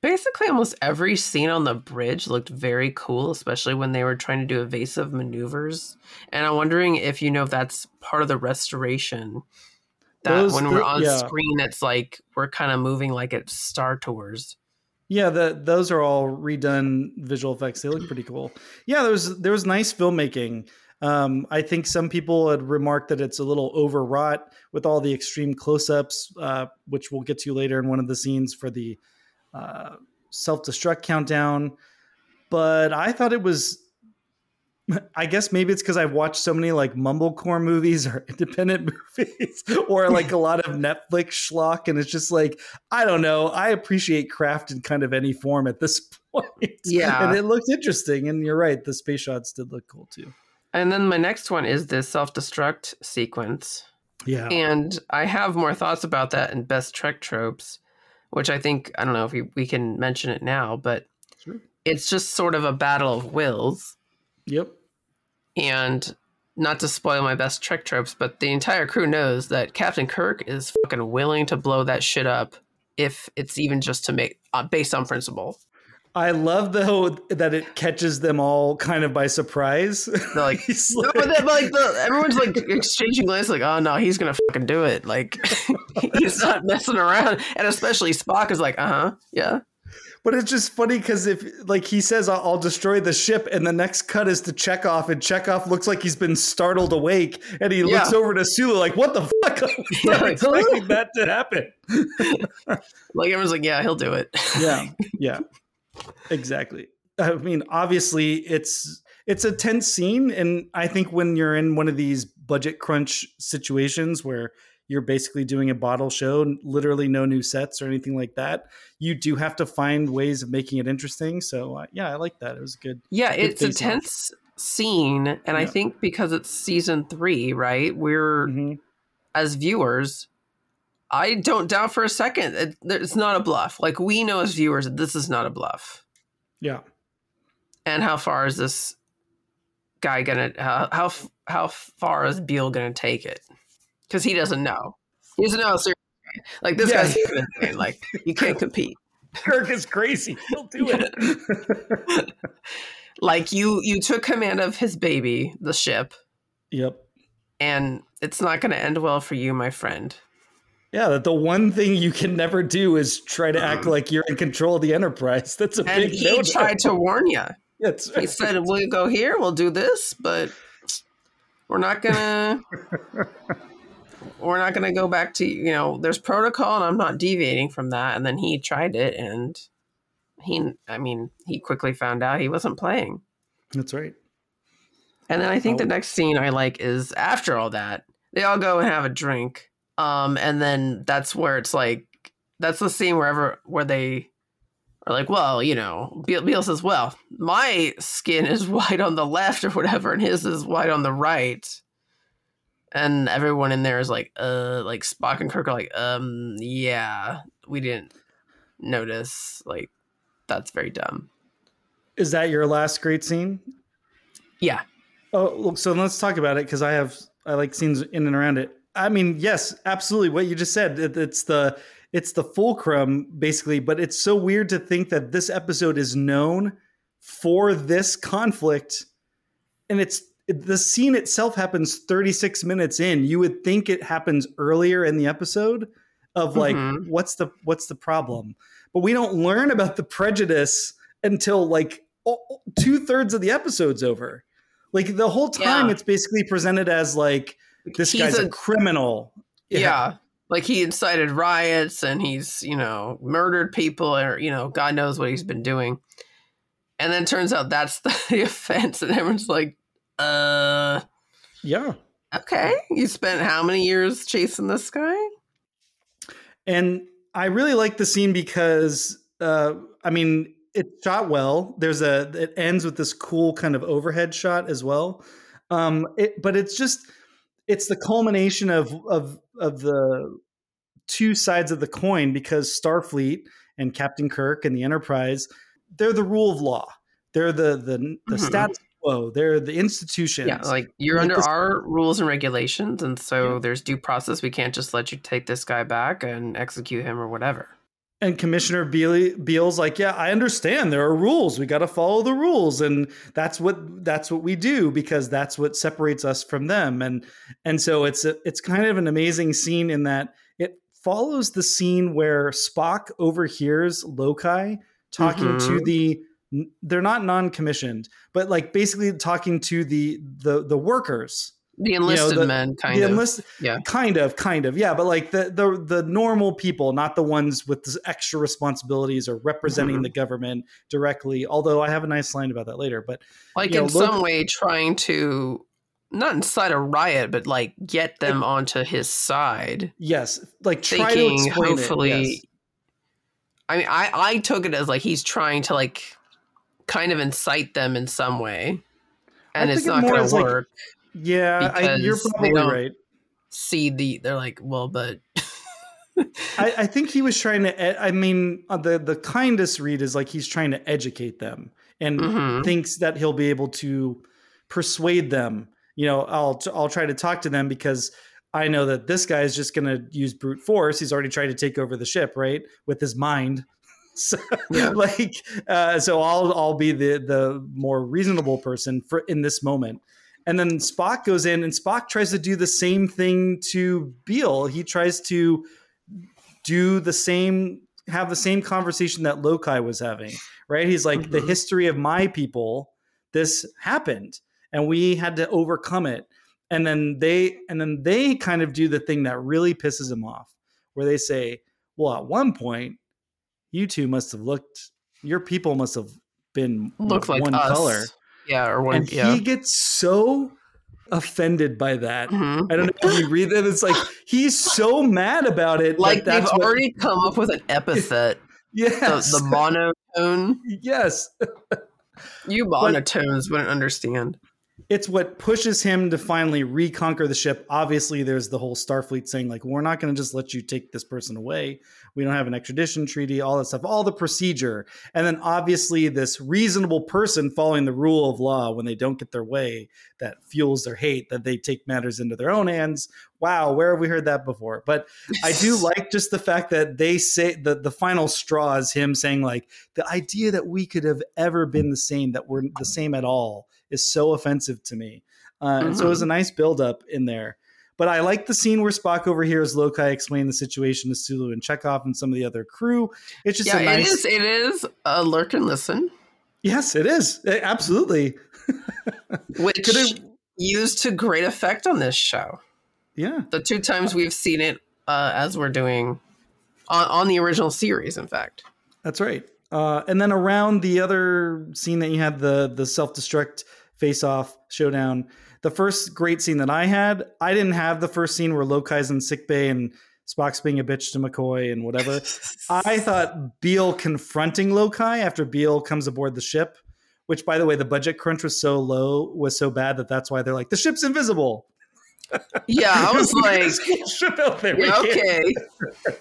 basically almost every scene on the bridge looked very cool, especially when they were trying to do evasive maneuvers. And I'm wondering if you know if that's part of the restoration. That Those- when we're on yeah. screen, it's like we're kind of moving like it's Star Tours. Yeah, the, those are all redone visual effects. They look pretty cool. Yeah, there was there was nice filmmaking. Um, I think some people had remarked that it's a little overwrought with all the extreme close-ups, uh, which we'll get to later in one of the scenes for the uh, self-destruct countdown. But I thought it was. I guess maybe it's because I've watched so many like mumblecore movies or independent movies or like a lot of Netflix schlock, and it's just like I don't know. I appreciate craft in kind of any form at this point. Yeah. and it looked interesting. And you're right, the space shots did look cool too. And then my next one is the self destruct sequence. Yeah, And I have more thoughts about that in best Trek tropes, which I think I don't know if we, we can mention it now, but Sure. it's just sort of a battle of wills. Yep, And not to spoil my best Trek tropes, but the entire crew knows that Captain Kirk is fucking willing to blow that shit up if it's even just to make uh, based on principle. I love though that it catches them all kind of by surprise. They're like, No, but like the, everyone's like exchanging glances, like, "Oh no, he's gonna fucking do it!" Like he's not messing around, and especially Spock is like, "Uh huh, yeah." But it's just funny because if, like, he says, "I'll I'll destroy the ship," and the next cut is to Chekov, and Chekov looks like he's been startled awake, and he looks over to Sulu, like, "What the fuck?" I was Yeah, not expecting that to happen. Like everyone's like, "Yeah, he'll do it." Yeah, yeah, exactly. I mean, obviously, it's it's a tense scene, and I think when you're in one of these budget crunch situations where you're basically doing a bottle show, literally no new sets or anything like that, you do have to find ways of making it interesting. So, uh, yeah, I like that. It was good. Yeah, Good it's a tense scene, and I think because it's season three, right? We're Mhm. as viewers. I don't doubt for a second it, it's not a bluff. Like we know as viewers that this is not a bluff. Yeah. And how far is this guy gonna? How how how far is Beale gonna take it? Because he doesn't know. He doesn't know. how serious he. Like this Yeah. guy's insane. like you can't compete. Kirk is crazy. He'll do it. Like you you took command of his baby, the ship, yep. and it's not going to end well for you, my friend. Yeah, that the one thing you can never do is try to act mm-hmm. like you're in control of the Enterprise. That's a And big he no. tried to warn you. That's He said, "We'll go here. We'll do this, but we're not gonna. We're not gonna go back to you know. There's protocol, and I'm not deviating from that." And then he tried it, and he, I mean, he quickly found out he wasn't playing. That's right. And then I think the Oh. next scene I like is after all that, they all go and have a drink. Um, and then that's where it's like that's the scene wherever where they are like, well, you know, Beale says, well, my skin is white on the left or whatever, and his is white on the right. And everyone in there is like, uh, like Spock and Kirk are like, um, yeah, we didn't notice. Like, that's very dumb. Is that your last great scene? Yeah. Oh, look, so let's talk about it because I have I like scenes in and around it. I mean, yes, absolutely. What you just said, it, it's the it's the fulcrum basically, but it's so weird to think that this episode is known for this conflict, and it's the scene itself happens 36 minutes in. You would think it happens earlier in the episode of like Mhm. what's the what's the problem, but we don't learn about the prejudice until like two thirds of the episode's over. Like the whole time, Yeah. it's basically presented as like this He's guy's a, a- criminal. yeah. like he incited riots and he's you know murdered people or you know god knows what he's been doing and then turns out that's the offense and everyone's like uh yeah. okay you spent how many years chasing this guy And I really like the scene because, uh, I mean, it's shot well. There's a it ends with this cool kind of overhead shot as well. Um, it, but it's just it's the culmination of of of the two sides of the coin because Starfleet and Captain Kirk and the Enterprise they're the rule of law. They're the the the Mhm. status quo. They're the institutions. yeah like you're under this- our rules and regulations and so Yeah. there's due process we can't just let you take this guy back and execute him or whatever and Commissioner Beale, Beale's like, yeah, I understand there are rules. We got to follow the rules, and that's what that's what we do because that's what separates us from them. And and so it's a, it's kind of an amazing scene in that it follows the scene where Spock overhears Lokai talking Mhm. to the they're not non-commissioned, but like basically talking to the the the workers The enlisted the- men, kind the of. yeah. kind of kind of yeah but like the the the normal people not the ones with the extra responsibilities or representing Mhm. the government directly although i have a nice line about that later but like you in know, look- some way trying to not incite a riot, but like get them onto his side. yes like try to Thinking explain hopefully it yes. I mean I, I took it as like he's trying to like kind of incite them in some way. And it's not gonna as, like, work. yeah I, you're probably don't- right See the they're like, well, but I, I think he was trying to i mean uh, the the kindest read is like he's trying to educate them and Mhm. thinks that he'll be able to persuade them you know i'll i'll try to talk to them because i know that this guy is just going to use brute force he's already tried to take over the ship right with his mind so Yeah. like uh, so i'll i'll be the the more reasonable person for in this moment and then spock goes in and spock tries to do the same thing to beale he tries to do the same have the same conversation that Lokai was having, right? He's like the Mhm. history of my people this happened and we had to overcome it. And then they and then they kind of do the thing that really pisses him off where they say, "Well, at one point you two must have looked your people must have been look like one us. color." Yeah, or one And yeah. he gets so offended by that. Mhm. I don't know if you read that. It's like he's so mad about it. that Like they've that's what- already come up with an epithet. yes, the, the monotone. yes. You monotones wouldn't understand. It's what pushes him to finally reconquer the ship. Obviously, there's the whole Starfleet saying, like, we're not going to just let you take this person away. We don't have an extradition treaty, all that stuff, all the procedure. And then obviously, this reasonable person following the rule of law when they don't get their way that fuels their hate, that they take matters into their own hands. Wow, where have we heard that before? But I do like just the fact that they say that the final straw is him saying, like, the idea that we could have ever been the same, that we're the same at all, is so offensive to me. Uh, and so it was a nice build up in there. But I like the scene where Spock overhears Lokai explain the situation to Sulu and Chekov and some of the other crew. It's just yeah, a nice. it is. It is a lurk and listen, Yes, it is. Eh, Absolutely. which Could it- used to great effect on this show. Yeah. The two times we've seen it, uh, as we're doing on on the original series, in fact. That's right. Uh, and then around the other scene that you had the the self destruct face off showdown, the first great scene that I had, I didn't have the first scene where Lokai's in sickbay and Spock's being a bitch to McCoy and whatever. I thought Beale confronting Lokai after Beale comes aboard the ship, which by the way, the budget crunch was so low, was so bad that that's why they're like the ship's invisible. Yeah, I was like, There's a cool ship out there. Yeah, okay,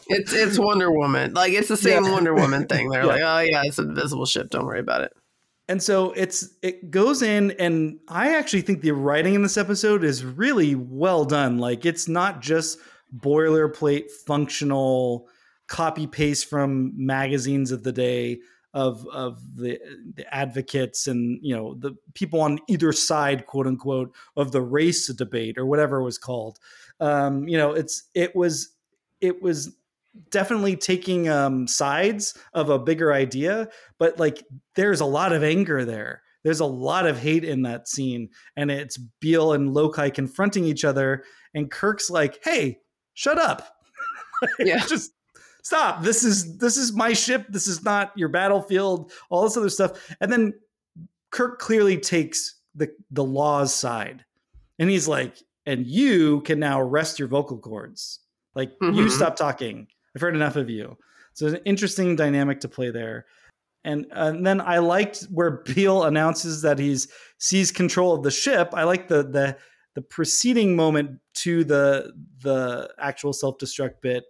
it's it's Wonder Woman. Like it's the same Yeah. Wonder Woman thing. They're Yeah. like, oh yeah, it's an invisible ship. Don't worry about it. And so it's it goes in and I actually think the writing in this episode is really well done. Like it's not just boilerplate functional copy paste from magazines of the day of of the, the advocates and you know the people on either side quote unquote of the race debate or whatever it was called. Um you know it's it was it was definitely taking um sides of a bigger idea but like there's a lot of anger there. There's a lot of hate in that scene and it's beale and lokai confronting each other and kirk's like hey shut up. Yeah. just stop this is this is my ship this is not your battlefield all this other stuff. And then kirk clearly takes the the law's side. And he's like and you can now rest your vocal cords. Like you Mhm. stop talking. I've heard enough of you. So an interesting dynamic to play there. And, and then i liked where beale announces that he's seized control of the ship. I like the the the preceding moment to the the actual self-destruct bit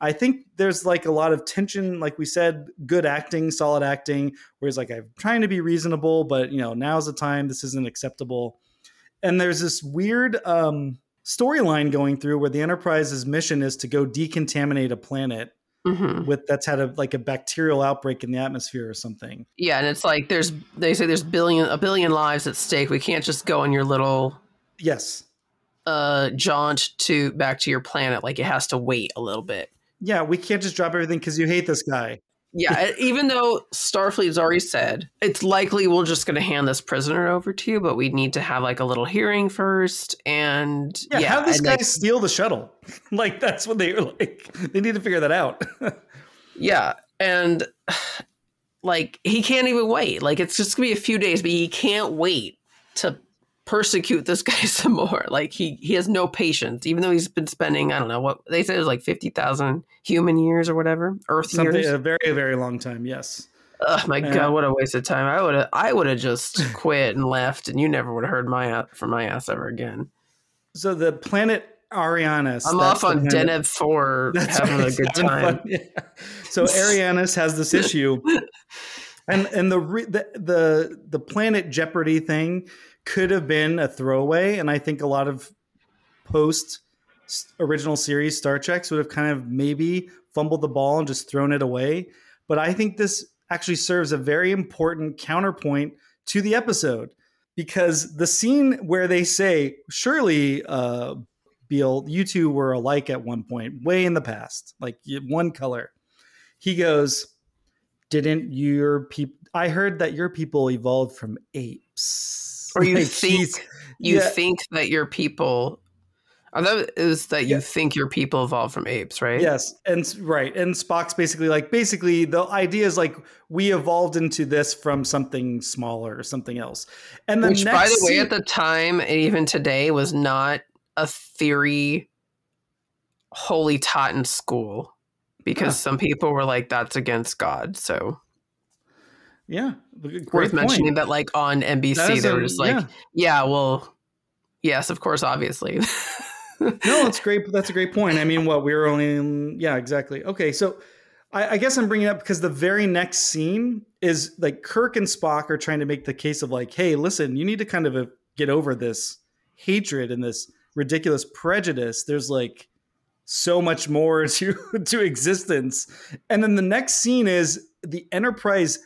I think there's like a lot of tension, like we said, good acting, solid acting, where he's like, I'm trying to be reasonable, but you know, now's the time, this isn't acceptable. And there's this weird um, storyline going through where the Enterprise's mission is to go decontaminate a planet Mhm. with that's had a like a bacterial outbreak in the atmosphere or something. Yeah, and it's like there's they say there's billion a billion lives at stake. We can't just go on your little Yes. uh jaunt to back to your planet. Like it has to wait a little bit. Yeah, we can't just drop everything because you hate this guy. Yeah, even though Starfleet's already said it's likely we're just going to hand this prisoner over to you, but we need to have like a little hearing first. And Yeah, yeah, have this guy like, steal the shuttle. like that's what they were like. They need to figure that out. yeah, and like he can't even wait. Like it's just gonna be a few days, but he can't wait to persecute this guy some more. Like he he has no patience, even though he's been spending I don't know what they said it was like fifty thousand human years or whatever Earth Something years. a very very long time. Yes. Oh my god, what a waste of time! I would have, I would have just quit and left, and you never would have heard my a- from my ass ever again. So the planet Ariannus. I'm off on Deneb Four, having right, a good time. yeah. So Ariannus has this issue, and and the, the the the planet Jeopardy thing could have been a throwaway, and I think a lot of post original series Star Treks would have kind of maybe fumbled the ball and just thrown it away. But I think this actually serves a very important counterpoint to the episode because the scene where they say, "Surely, uh, you two were alike at one point, way in the past, like one color." He goes, "Didn't your people? I heard that your people evolved from apes." Or you Like, think he's- you yeah. think that your people. I thought it was that you Yeah. think your people evolved from apes, right? Yes, and right, and Spock's basically like basically the idea is like we evolved into this from something smaller or something else. And the Which, by the way, at the time and even today, was not a theory wholly taught in school because Huh. some people were like, "That's against God." So yeah, great worth point. mentioning that, like on NBC, they a- were just like, yeah. "Yeah, well, yes, of course, obviously." no, that's great. That's a great point. I mean, what we were only, in, yeah, exactly. Okay, so I, I guess I'm bringing it up because the very next scene is like Kirk and Spock are trying to make the case of like, hey, listen, you need to kind of uh, get over this hatred and this ridiculous prejudice. There's like so much more to to existence, and then the next scene is the Enterprise.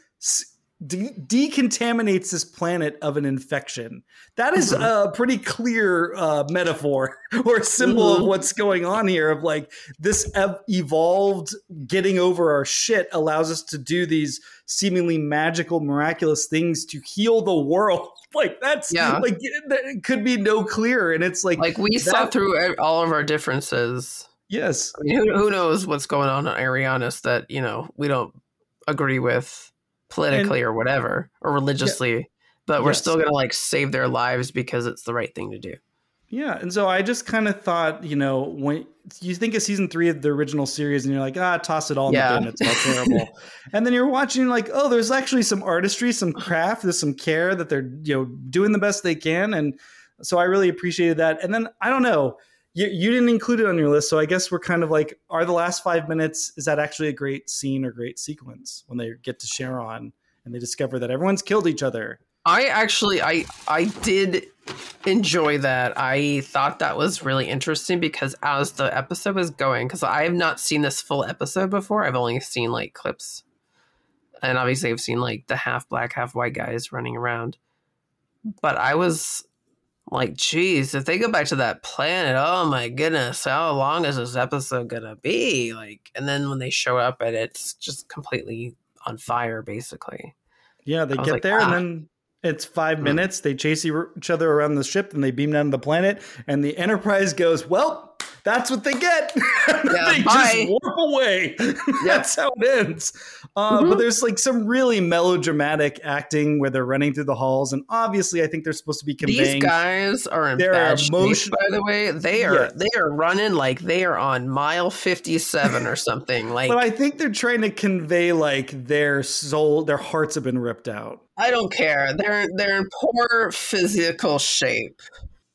De- decontaminates this planet of an infection. That is a pretty clear uh, metaphor or symbol of what's going on here. Of like this ev- evolved getting over our shit allows us to do these seemingly magical, miraculous things to heal the world. Like that's Yeah. like it could be no clearer. And it's like like we saw through all of our differences. yes, I mean, who, who knows what's going on on Ariannus that you know we don't agree with politically or whatever or religiously, but we're Yes. still gonna like save their lives because it's the right thing to do. Yeah, and so I just kind of thought, you know, when you think of season three of the original series, and you're like, ah, toss it all in Yeah. the bin, it's all terrible. and then you're watching, like, oh, there's actually some artistry, some craft, there's some care that they're, you know, doing the best they can, and so I really appreciated that. And then I don't know, you, you didn't include it on your list, so I guess we're kind of like, are the last five minutes is that actually a great scene or great sequence when they get to Cheron and they discover that everyone's killed each other? I actually I I did enjoy that. I thought that was really interesting because as the episode was going, because I have not seen this full episode before. I've only seen like clips, and obviously I've seen like the half black, half white guys running around. But I was like, geez, if they go back to that planet, oh my goodness, how long is this episode gonna be? Like, and then when they show up and it's just completely on fire, basically. Yeah, they get like, there "Ah." and then it's five Mm. minutes. They chase each other around the ship and they beam down to the planet. And the Enterprise goes, Well, that's what they get. Yeah, they bye. just warp away. that's how it ends. Uh, Mhm. But there's like some really melodramatic acting where they're running through the halls. And obviously, I think they're supposed to be These guys are in their emotion- by the way. They are they are running like they are on mile fifty seven or something. Like but I think they're trying to convey like their soul, their hearts have been ripped out. I don't care. They're they're in poor physical shape.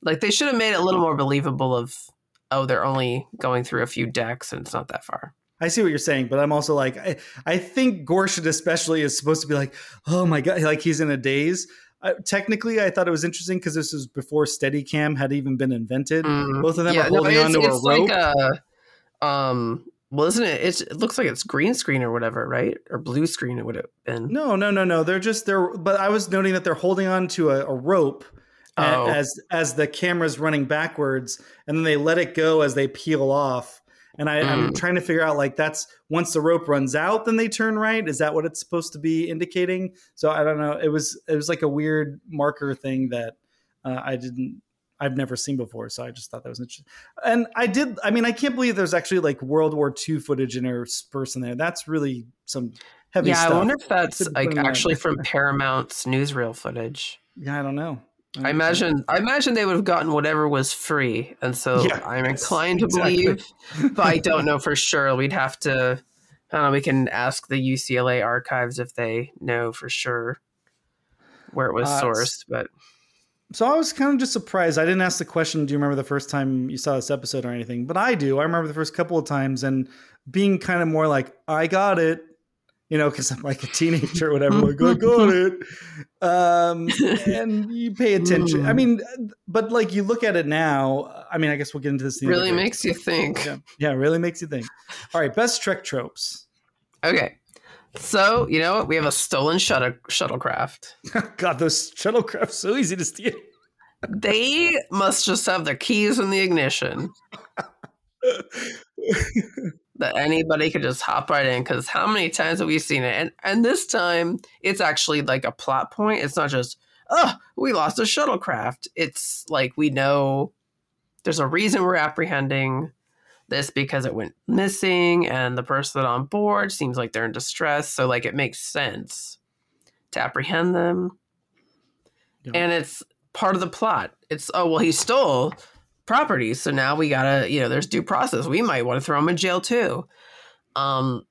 Like they should have made it a little more believable. Of oh, they're only going through a few decks and it's not that far. I see what you're saying, but I'm also like, I, I think Gorshin especially is supposed to be like, oh my god, like he's in a daze. Uh, technically, I thought it was interesting because this was before Steadicam had even been invented. Mm. Both of them Yeah, are no, holding it's, onto a rope. like a um Well, isn't it? It's, it looks like it's green screen or whatever, right? Or blue screen it would have been. No, no, no, no. They're just they're. But I was noting that they're holding on to a, a rope Oh. as as the camera's running backwards, and then they let it go as they peel off. And I, I'm Mm. trying to figure out like that's once the rope runs out, then they turn right. Is that what it's supposed to be indicating? So I don't know. It was it was like a weird marker thing that uh, I didn't. I've never seen before, so I just thought that was interesting. And I did. I mean, I can't believe there's actually like World War II footage interspersed in there. That's really some heavy yeah, stuff. I wonder if that's like in actually from Paramount's newsreel footage. Yeah, I don't know. I imagine I imagine they would have gotten whatever was free, and so Yeah, I'm inclined to exactly. believe, but I don't know for sure. We'd have to. I don't know. We can ask the UCLA archives if they know for sure where it was Uh, sourced. But So I was kind of just surprised. I didn't ask the question, do you remember the first time you saw this episode or anything? But I do. I remember the first couple of times and being kind of more like, I got it, you know, because I'm like a teenager or whatever. like, I got it. Um, and you pay attention. I mean, but like you look at it now, I mean, I guess we'll get into this. really makes you think. Yeah, yeah, really makes you think. All right, best Trek tropes. Okay, so you know what? We have a stolen shuttle shuttlecraft. God, those shuttlecrafts so easy to steal. They must just have their keys in the ignition. that anybody could just hop right in because how many times have we seen it? And and this time it's actually like a plot point. It's not just oh we lost a shuttlecraft. It's like we know there's a reason we're apprehending this because it went missing and the person on board seems like they're in distress. So like it makes sense to apprehend them. Yeah. and it's part of the plot. It's oh well he stole property so now we gotta you know there's due process. We might want to throw him in jail too. Um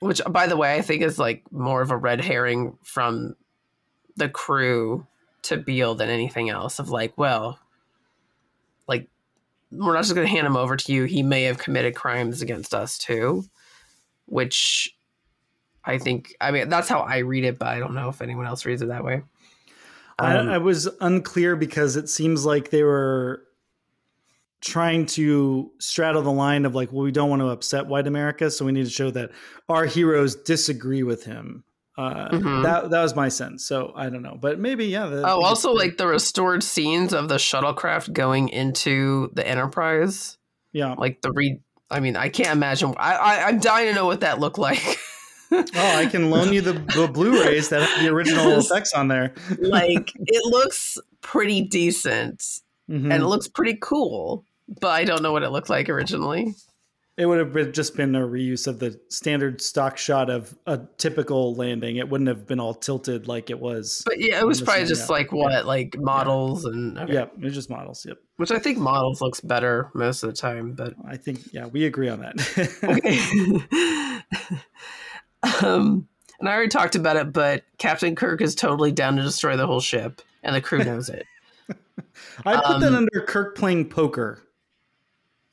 which by the way i think is like more of a red herring from the crew to beale than anything else of like well like we're not just going to hand him over to you. He may have committed crimes against us too which i think i mean that's how i read it but i don't know if anyone else reads it that way. I, Um, I was unclear because it seems like they were trying to straddle the line of like, well, we don't want to upset white America, so we need to show that our heroes disagree with him. Uh, Mhm. That that was my sense. So I don't know, but maybe yeah. the- Oh, also like the restored scenes of the shuttlecraft going into the Enterprise, yeah. like the re. I mean, I can't imagine. I, I I'm dying to know what that looked like. Oh, I can loan you the, the Blu-rays that have the original effects on there. like it looks pretty decent Mhm. and it looks pretty cool, but I don't know what it looked like originally. It would have been just been a reuse of the standard stock shot of a typical landing. It wouldn't have been all tilted like it was. But yeah, it was probably just yeah. like what, like models and okay. Yeah, it was just models. Yep. which I think models looks better most of the time, but I think yeah, we agree on that. okay. um, and I already talked about it, but Captain Kirk is totally down to destroy the whole ship, and the crew knows it. I put that Um, under Kirk playing poker.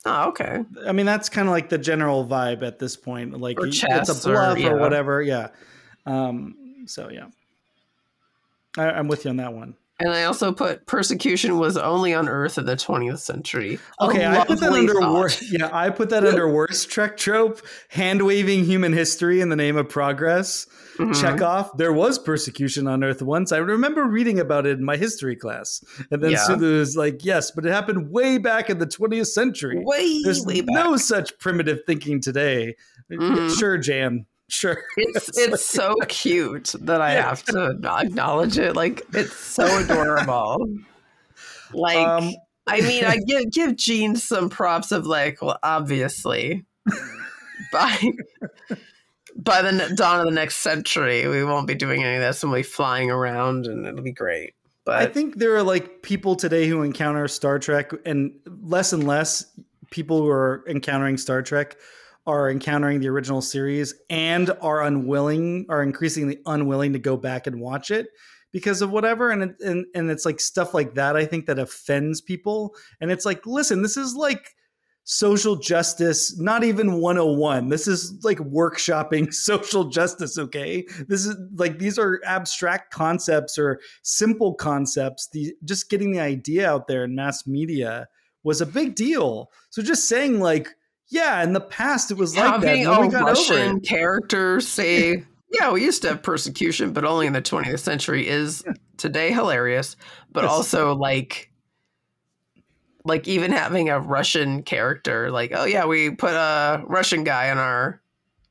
Oh, okay. I mean, that's kind of like the general vibe at this point. Like Or it's a or- bluff or, yeah. whatever. Yeah. Um, so yeah, I, I'm with you on that one. And I also put persecution was only on Earth in the 20th century. Okay, I put that under worst. Yeah, I put that under worst Trek trope: hand waving human history in the name of progress. Mhm. Chekov. There was persecution on Earth once. I remember reading about it in my history class, and then Yeah. Sulu was like, "Yes, but it happened way back in the 20th century. Way, There's way back. no such primitive thinking today." Mhm. Sure, Jan. Sure. It's it's so cute that I Yeah. have to acknowledge it. Like it's so adorable. Like Um, I mean, I give give Gene some props of like, well, obviously, by by the dawn of the next century, we won't be doing any of this, we'll be flying around, and it'll be great. But I think there are like people today who encounter Star Trek, and less and less people who are encountering Star Trek are encountering the original series and are unwilling, are increasingly unwilling to go back and watch it because of whatever. And and and it's like stuff like that. I think that offends people. And it's like, listen, this is like social justice, not even 101. This is like workshopping social justice, okay? This is like these are abstract concepts or simple concepts. The just getting the idea out there in mass media was a big deal. So just saying like Yeah, in the past it was like that. Having No, we a got over Russian it. character say, "Yeah, we used to have persecution, but only in the 20th century," is today hilarious. But Yes. also like, like even having a Russian character, like, "Oh yeah, we put a Russian guy on our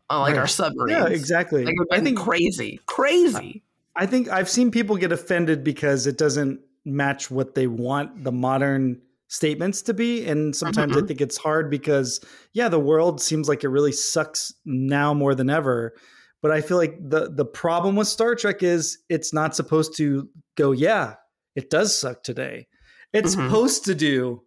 on like Right. our submarine. Yeah, exactly. Like, I I think crazy, crazy. I think I've seen people get offended because it doesn't match what they want the modern statements to be. And sometimes I Mhm. think it's hard because, yeah, the world seems like it really sucks now more than ever. But I feel like the the problem with Star Trek is it's not supposed to go, yeah, it does suck today. It's Mhm. supposed to do,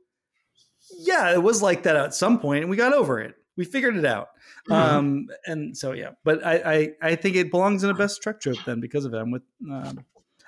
yeah, it was like that at some point, and we got over it. We figured it out. Mhm. Um, and so yeah, but I, I I think it belongs in a best Trek trope then because of it. I'm with. Um,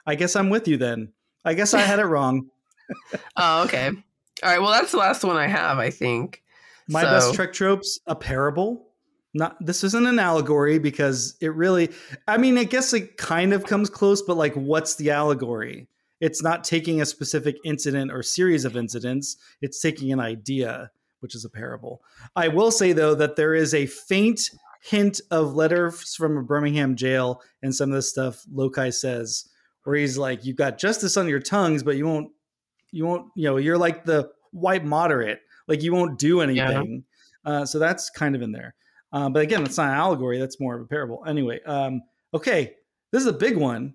I guess I'm with you then. I guess I had it wrong. oh, okay. All right. Well, that's the last one I have. I think. My So- best Trek tropes: a parable. Not this isn't an allegory because it really. I mean, I guess it kind of comes close, but like, what's the allegory? It's not taking a specific incident or series of incidents. It's taking an idea, which is a parable. I will say though that there is a faint hint of letters from a Birmingham jail and some of the stuff Lokai says, where he's like, "You've got justice on your tongues, but you won't, you won't, you know, you're like the white moderate, like you won't do anything." Uh, so that's kind of in there. Uh, but again, that's not an allegory. That's more of a parable. Anyway, um, okay, this is a big one.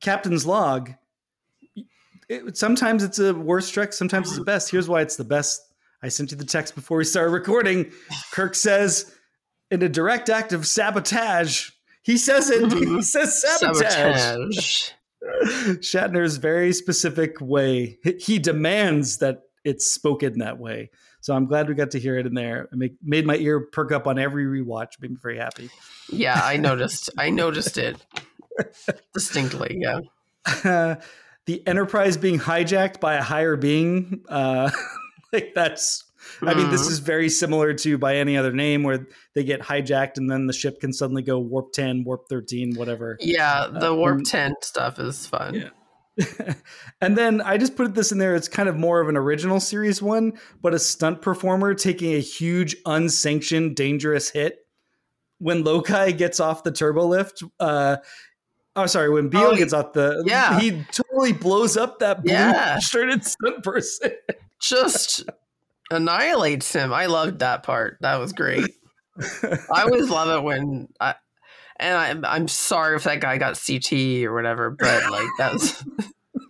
Captain's log. It, sometimes it's a worst Trek. Sometimes it's the mm. best. Here's why it's the best. I sent you the text before we started recording. Kirk says, in a direct act of sabotage, he says it. He mm-hmm. says sabotage. Sabotage. Shatner's very specific way. He- demands that it's spoken that way. So I'm glad we got to hear it in there. It made my ear perk up on every rewatch. Made me very happy. Yeah, I noticed. I noticed it distinctly. Yeah. the Enterprise being hijacked by a higher being, uh, like that's. I mean, this Mhm. is very similar to by any other name where they get hijacked and then the ship can suddenly go warp ten, warp thirteen, whatever. Yeah, the Uh, warp and- 10 stuff is fun. Yeah. and then I just put this in there. It's kind of more of an original series one, but a stunt performer taking a huge, unsanctioned, dangerous hit. When Lokai gets off the turbo lift, uh, oh, sorry, when Beale Oh, gets off the, yeah. he totally blows up that blue Yeah. shirted stunt person. Just annihilates him. I loved that part. That was great. I always love it when I, and I'm I'm sorry if that guy got CT or whatever, but like that's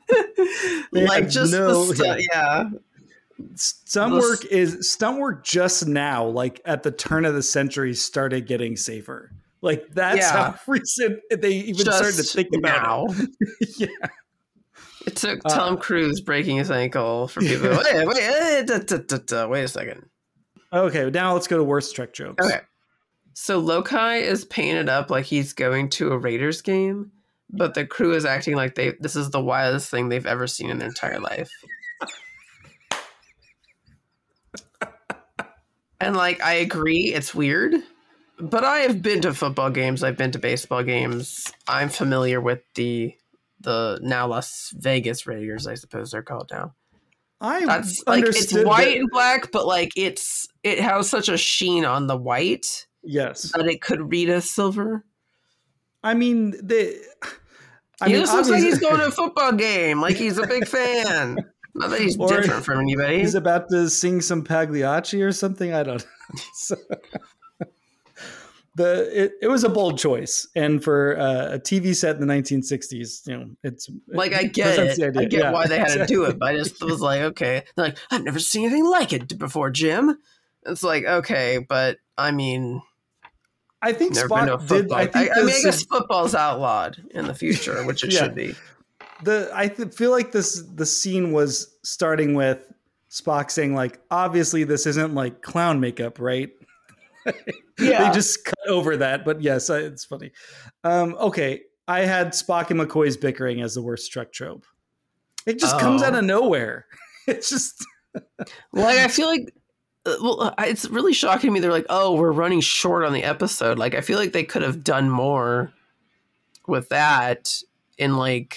like just no- the stu- yeah. stunt work is stunt work just now, like at the turn of the century, started getting safer. Like that's Yeah. how recent they even started to think about now. it. yeah. It took Uh, Tom Cruise breaking his ankle for people. wait, wait, eh, da, da, da, wait a second. Okay, now let's go to worst Trek jokes. Okay. So Lokai is painted up like he's going to a Raiders game, but the crew is acting like they this is the wildest thing they've ever seen in their entire life. and like I agree, it's weird. But I have been to football games, I've been to baseball games. I'm familiar with the the now Las Vegas Raiders, I suppose they're called now. I That's like it's white that- and black, but like it's it has such a sheen on the white yes, that it could read as silver. I mean the. I he mean, just looks like he's going to a football game, like he's a big fan. Not that he's different from anybody. He's about to sing some Pagliacci or something. I don't. know. So- the it, it was a bold choice, and for uh, a TV set in the 1960s, you know, it's like I get it. I get Yeah, why they had to do it, but I just was like, okay. They're like, I've never seen anything like it before, Jim. It's like, okay, but I mean, I think never been to Spock did. I I, think I mean, I this- guess football's outlawed in the future, which it Yeah. should be. the I th- feel like this the scene was starting with Spock saying like obviously this isn't like clown makeup right Yeah. they just cut over that but yes I, it's funny um okay I had Spock and McCoy's bickering as the worst Trek trope it just comes Oh. out of nowhere it's just Like I feel like uh, well, it's really shocking to me. They're like, "Oh, we're running short on the episode." Like I feel like they could have done more with that and like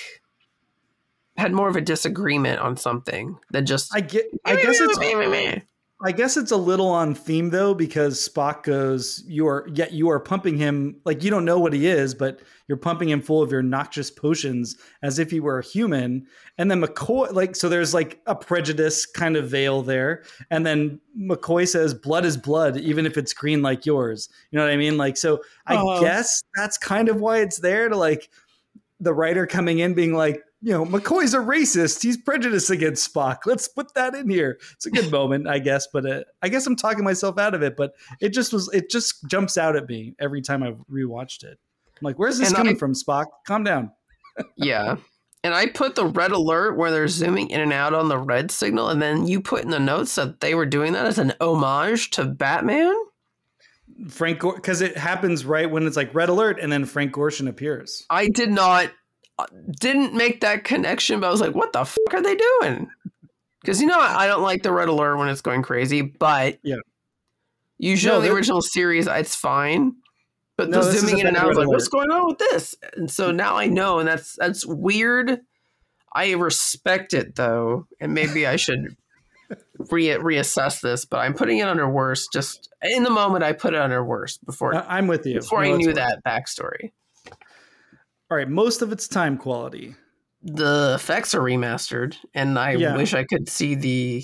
had more of a disagreement on something than just I get I guess it's I guess it's a little on theme though, because Spock goes, "You are yet you are pumping him like you don't know what he is, but you're pumping him full of your noxious potions as if he were a human." And then McCoy, like, so there's like a prejudice kind of veil there, and then McCoy says, "Blood is blood, even if it's green like yours." You know what I mean? Like, so I Oh. guess that's kind of why it's there to like the writer coming in being like, you know, McCoy's a racist. He's prejudiced against Spock. Let's put that in here. It's a good moment, I guess. But uh, I guess I'm talking myself out of it. But it just was. It just jumps out at me every time I rewatched it. I'm like, where's this And coming I- from, Spock? Calm down. Yeah. And I put the red alert where they're zooming in and out on the red signal, and then you put in the notes that they were doing that as an homage to Batman. Frank, because it happens right when it's like red alert, and then Frank Gorshin appears. I did not, didn't make that connection, but I was like, what the fuck are they doing? Because you know, I don't like the red alert when it's going crazy, but Yeah. usually No, the original series, it's fine. But No, the zooming in and out, I was like, what's going on with this? And so now I know, and that's that's weird. I respect it though, and maybe I should re- reassess this. But I'm putting it under worse. Just in the moment, I put it under worse before I- I'm with you. before No, I knew fine. that backstory. All right, most of its time quality. The effects are remastered, and I Yeah. wish I could see the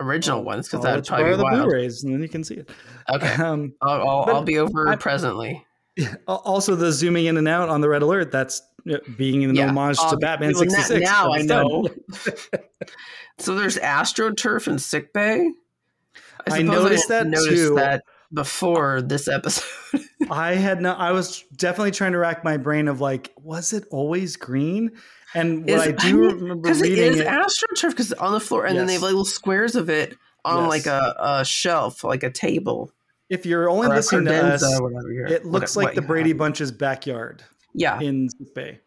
original ones because Oh, that would probably be the wild. Blu-rays, and then you can see it. Okay, Um, I'll, I'll, I'll be over I- presently. Also, the zooming in and out on the red alert, that's uh, being an Yeah, homage to um, Batman well, 66. now I know. So there's AstroTurf and sickbay. I suppose noticed didn't that notice too. that before this episode. I had no, I was definitely trying to rack my brain of like, was it always green? And what Is- I do mean, remember because it reading is it, AstroTurf because it's on the floor, and then they have little squares of it on Yes. like a, a shelf, like a table. if you're only or listening to us, whatever you're- it looks what- like what the Brady have. Bunch's backyard Yeah. in Sick Bay.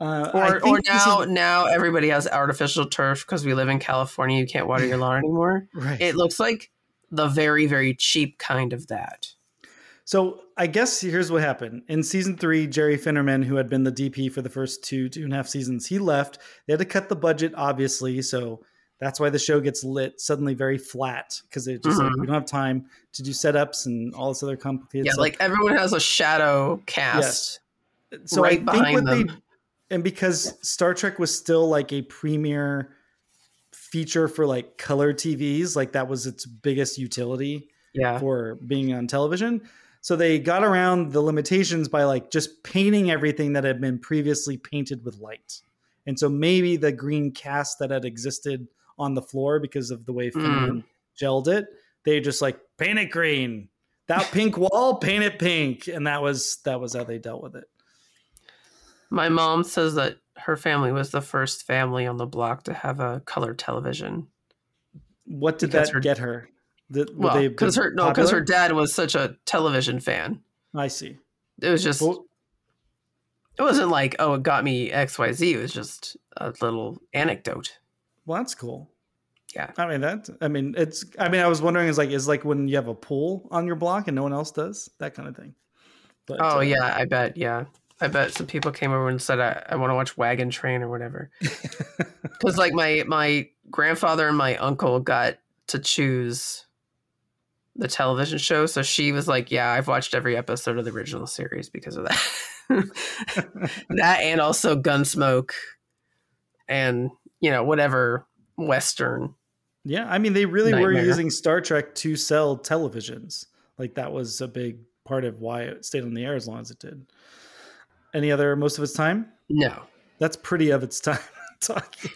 Uh, Or, or now is- now everybody has artificial turf because we live in California. You can't water your lawn anymore. right. It looks like the very very cheap kind of that. So I guess here's what happened. In season three, Jerry Finnerman, who had been the DP for the first two, two and a half seasons, he left. They had to cut the budget, obviously. So that's why the show gets lit suddenly very flat because it just like Mhm. we don't have time to do setups and all this other complicated yeah, stuff. like everyone has a shadow cast. Yes. so right I think what them. they and because Star Trek was still like a premier feature for like color TVs, like that was its biggest utility Yeah. for being on television. So they got around the limitations by like just painting everything that had been previously painted with light. And so maybe the green cast that had existed on the floor because of the way Hmm. Finnerman gelled it, they just like paint it green. That pink wall, paint it pink. And that was that was how they dealt with it. My mom says that her family was the first family on the block to have a color television. What did Because that her- get her? Well, because her no, because her dad was such a television fan. I see. It was just Well, it wasn't like oh it got me X Y Z. It was just a little anecdote. well, that's cool. Yeah. I mean that. I mean it's. I mean I was wondering is like is like when you have a pool on your block and no one else does that kind of thing. But, Oh uh, yeah, I bet. Yeah, I bet some people came over and said I, I want to watch Wagon Train or whatever. Because like my my grandfather and my uncle got to choose the television show, so she was like, "Yeah, I've watched every episode of the original series because of that." that and also Gunsmoke, and you know whatever Western. Yeah, I mean they really were using Star Trek to sell televisions. Like that was a big part of why it stayed on the air as long as it did. Any other most of its time? No, That's pretty of its time talking.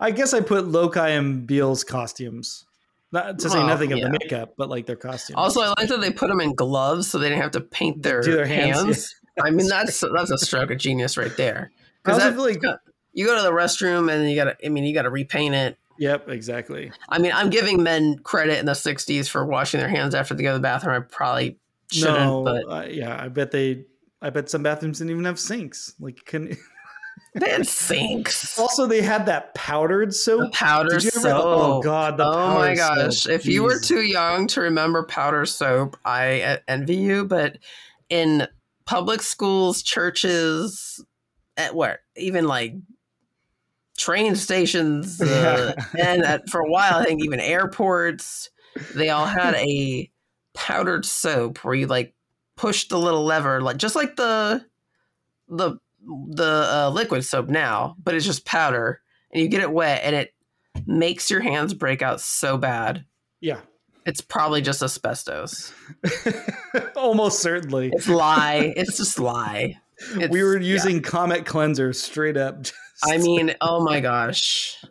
I guess I put Lokai and Bele's costumes. Not to say Well, nothing of yeah. the makeup, but like their costumes. Also, I like that they put them in gloves so they didn't have to paint their, Do their hands, hands. I mean, that's that's a stroke of genius right there. Because also feel like- you go to the restroom and you gotta. I mean, you gotta repaint it. Yep, exactly. I mean, I'm giving men credit in the '60s for washing their hands after they go to the bathroom. I probably shouldn't, no, but uh, yeah, I bet they. I bet some bathrooms didn't even have sinks. Like, can they had sinks. also they had that powdered soap. Powder Did you ever- soap. oh, God, the oh my gosh! soap. If you were too young to remember powder soap, I uh, envy you. But in public schools, churches, at where even like train stations, uh, and at, for a while, I think even airports. They all had a powdered soap where you like push the little lever, like just like the the the uh, liquid soap now, but it's just powder, and you get it wet, and it makes your hands break out so bad. Yeah. It's probably just asbestos. Almost certainly. It's lye. it's just lye. It's, we were using yeah. Comet cleanser straight up. I mean, oh my gosh.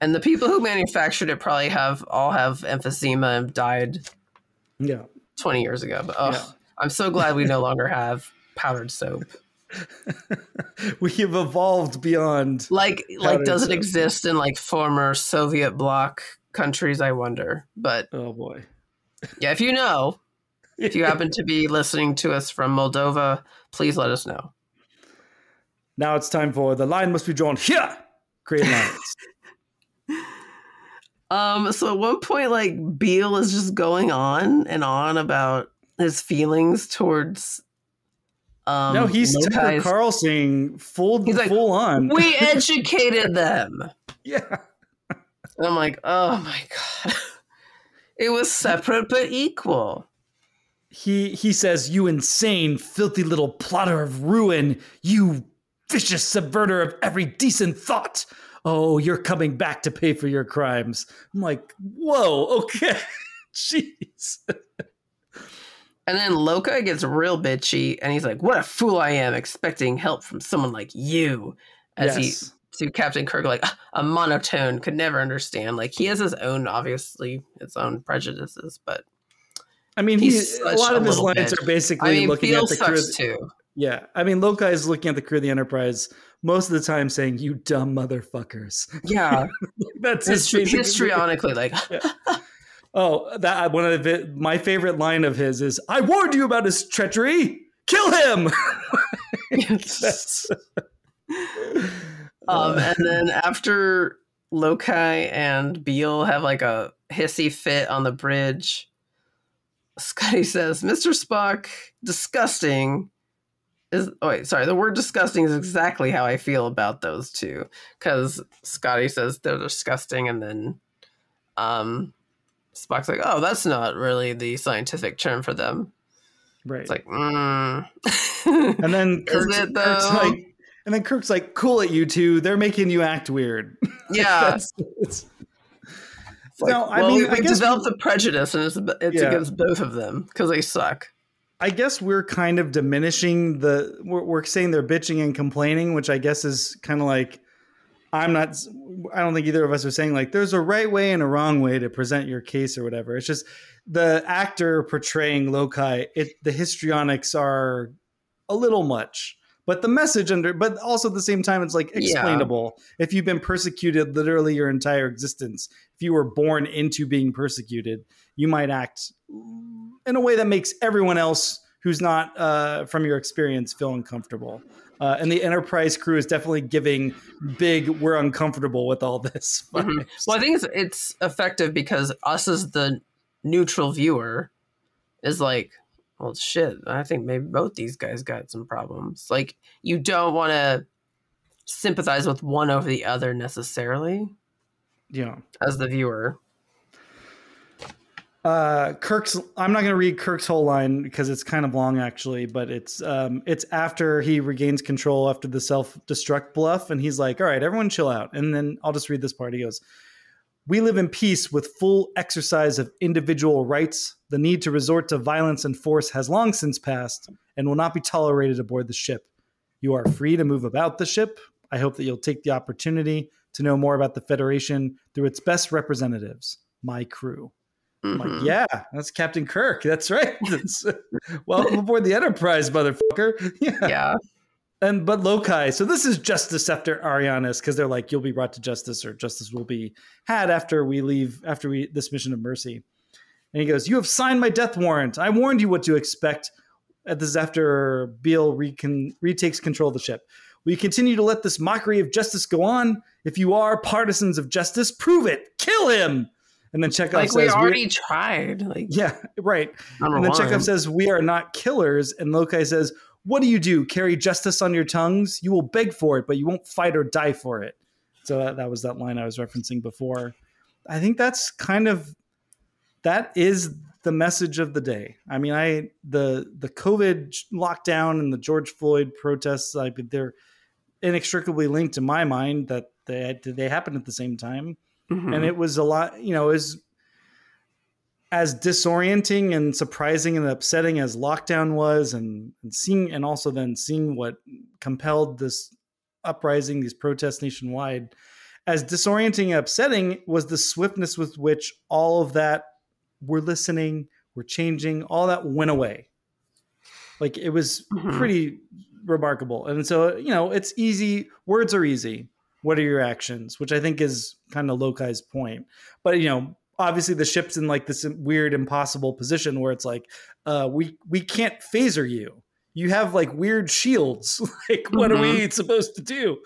And the people who manufactured it probably have all have emphysema and died. Yeah. 20 years ago. But oh, yeah. I'm so glad we no longer have powdered soap. we have evolved beyond like like does soap. it exist in like former Soviet bloc countries I wonder. But oh boy. yeah, if you know, if you happen to be listening to us from Moldova, please let us know. Now it's time for the line must be drawn here. Create lines. um. So at one point, like Bele is just going on and on about his feelings towards. Um, no, he's Tucker Carlson full. He's like, full on. We educated them. yeah. And I'm like, oh my god. it was separate but equal he he says, "You insane, filthy little plotter of ruin! You vicious subverter of every decent thought! Oh, you're coming back to pay for your crimes." I'm like, "Whoa, okay, jeez." And then Lokai gets real bitchy, and he's like, "What a fool I am, expecting help from someone like you." As yes. he to Captain Kirk, like a monotone could never understand. Like he has his own, obviously, his own prejudices, but I mean, he's he, a lot of his lines are basically I mean, looking at the crew. Too. Yeah, I mean, Lokai is looking at the crew of the Enterprise most of the time, saying "you dumb motherfuckers." Yeah, that's Histri- histrionically like. yeah. Oh, that one of the, my favorite line of his is, "I warned you about his treachery. Kill him." um, and then after Lokai and Bele have like a hissy fit on the bridge Scotty says, Mr. Spock, disgusting is oh wait, sorry, the word disgusting is exactly how I feel about those two. Cause Scotty says they're disgusting and then um Spock's like, oh, that's not really the scientific term for them. Right. It's like, mm. and then Kirk's, Kirk's, like, and then Kirk's like, cool at you two. They're making you act weird. Yeah. it's, like, no, I well, mean, we, I guess developed we, a prejudice, and it's, it's yeah. against both of them because they suck. I guess we're kind of diminishing the. We're, we're saying they're bitching and complaining, which I guess is kind of like. I'm not. I don't think either of us are saying like there's a right way and a wrong way to present your case or whatever. It's just the actor portraying Lokai. It the histrionics are a little much but the message under but also at the same time it's like explainable yeah. if you've been persecuted literally your entire existence if you were born into being persecuted you might act in a way that makes everyone else who's not uh, from your experience feel uncomfortable uh, and the enterprise crew is definitely giving big we're uncomfortable with all this mm-hmm. well i think it's, it's effective because us as the neutral viewer is like well shit i think maybe both these guys got some problems. Like you don't want to sympathize with one over the other necessarily yeah. as the viewer uh kirk's i'm not going to read kirk's whole line because it's kind of long actually but it's um it's after he regains control after the self-destruct bluff and he's like all right everyone chill out and then i'll just read this part he goes we live in peace with full exercise of individual rights. The need to resort to violence and force has long since passed and will not be tolerated aboard the ship. You are free to move about the ship. I hope that you'll take the opportunity to know more about the Federation through its best representatives, my crew. Mm-hmm. I'm like, yeah, that's Captain Kirk. That's right. That's, welcome aboard the Enterprise, motherfucker. Yeah. yeah and but Lokai, so this is justice after Ariannus because they're like, you'll be brought to justice, or justice will be had after we leave after we this mission of mercy. And he goes, "You have signed my death warrant. I warned you what to expect." At this after Bele recon, retakes control of the ship. Will you continue to let this mockery of justice go on? If you are partisans of justice, prove it. Kill him. And then Chekov like says, "We already tried." Like, yeah, right. And then one. Chekov says, "We are not killers." And Lokai says, what do you do? Carry justice on your tongues? You will beg for it, but you won't fight or die for it. So that, that was that line I was referencing before. I think that's kind of that is the message of the day. I mean, I the the COVID lockdown and the George Floyd protests, I they're inextricably linked in my mind that they they happened at the same time, Mhm. and it was a lot. You know, is as disorienting and surprising and upsetting as lockdown was, and, and seeing and also then seeing what compelled this uprising, these protests nationwide. As disorienting and upsetting was the swiftness with which all of that we're listening, we're changing, all that went away. Like it was Mhm. pretty remarkable. And so, you know, it's easy. Words are easy. What are your actions? Which I think is kind of Lokai's point. But, you know, obviously the ship's in like this weird, impossible position where it's like, uh, we we can't phaser you. You have like weird shields. like, what are we supposed to do?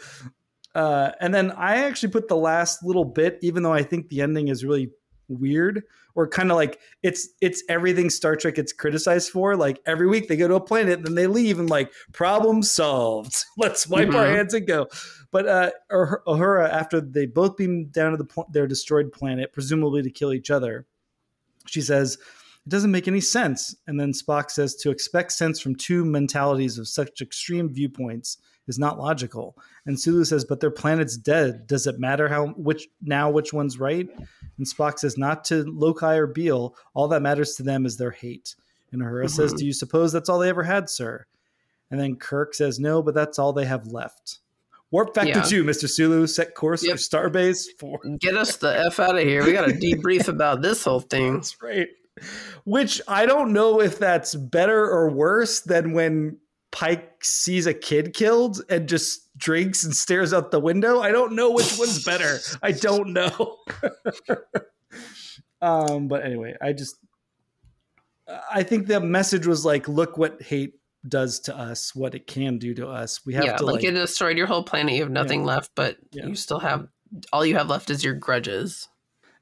Uh, and then I actually put the last little bit, even though I think the ending is really weird or kind of like it's it's everything Star Trek gets criticized for. Like every week they go to a planet and then they leave and like problem solved. Let's wipe our Mhm. hands and go. But uh, Uhura, after they both beam down to the their destroyed planet, presumably to kill each other, she says. It doesn't make any sense. And then Spock says to expect sense from two mentalities of such extreme viewpoints is not logical. And Sulu says, "But their planet's dead. Does it matter how which now which one's right?" And Spock says, "Not to Lokai or Bele. All that matters to them is their hate." And Uhura says, Mhm. "Do you suppose that's all they ever had, sir?" And then Kirk says, "No, but that's all they have left." Warp factor Yeah. two, Mister Sulu. Set course Yep. for Starbase four. Get us the F out of here. We got to debrief about this whole thing. That's right. Which I don't know if that's better or worse than when Pike sees a kid killed and just drinks and stares out the window. I don't know which one's better. I don't know. um, but anyway, I just I think the message was like, look what hate does to us, what it can do to us. We have yeah, to like, like, it destroyed your whole planet. You have nothing left, but Yeah. you still have all you have left is your grudges.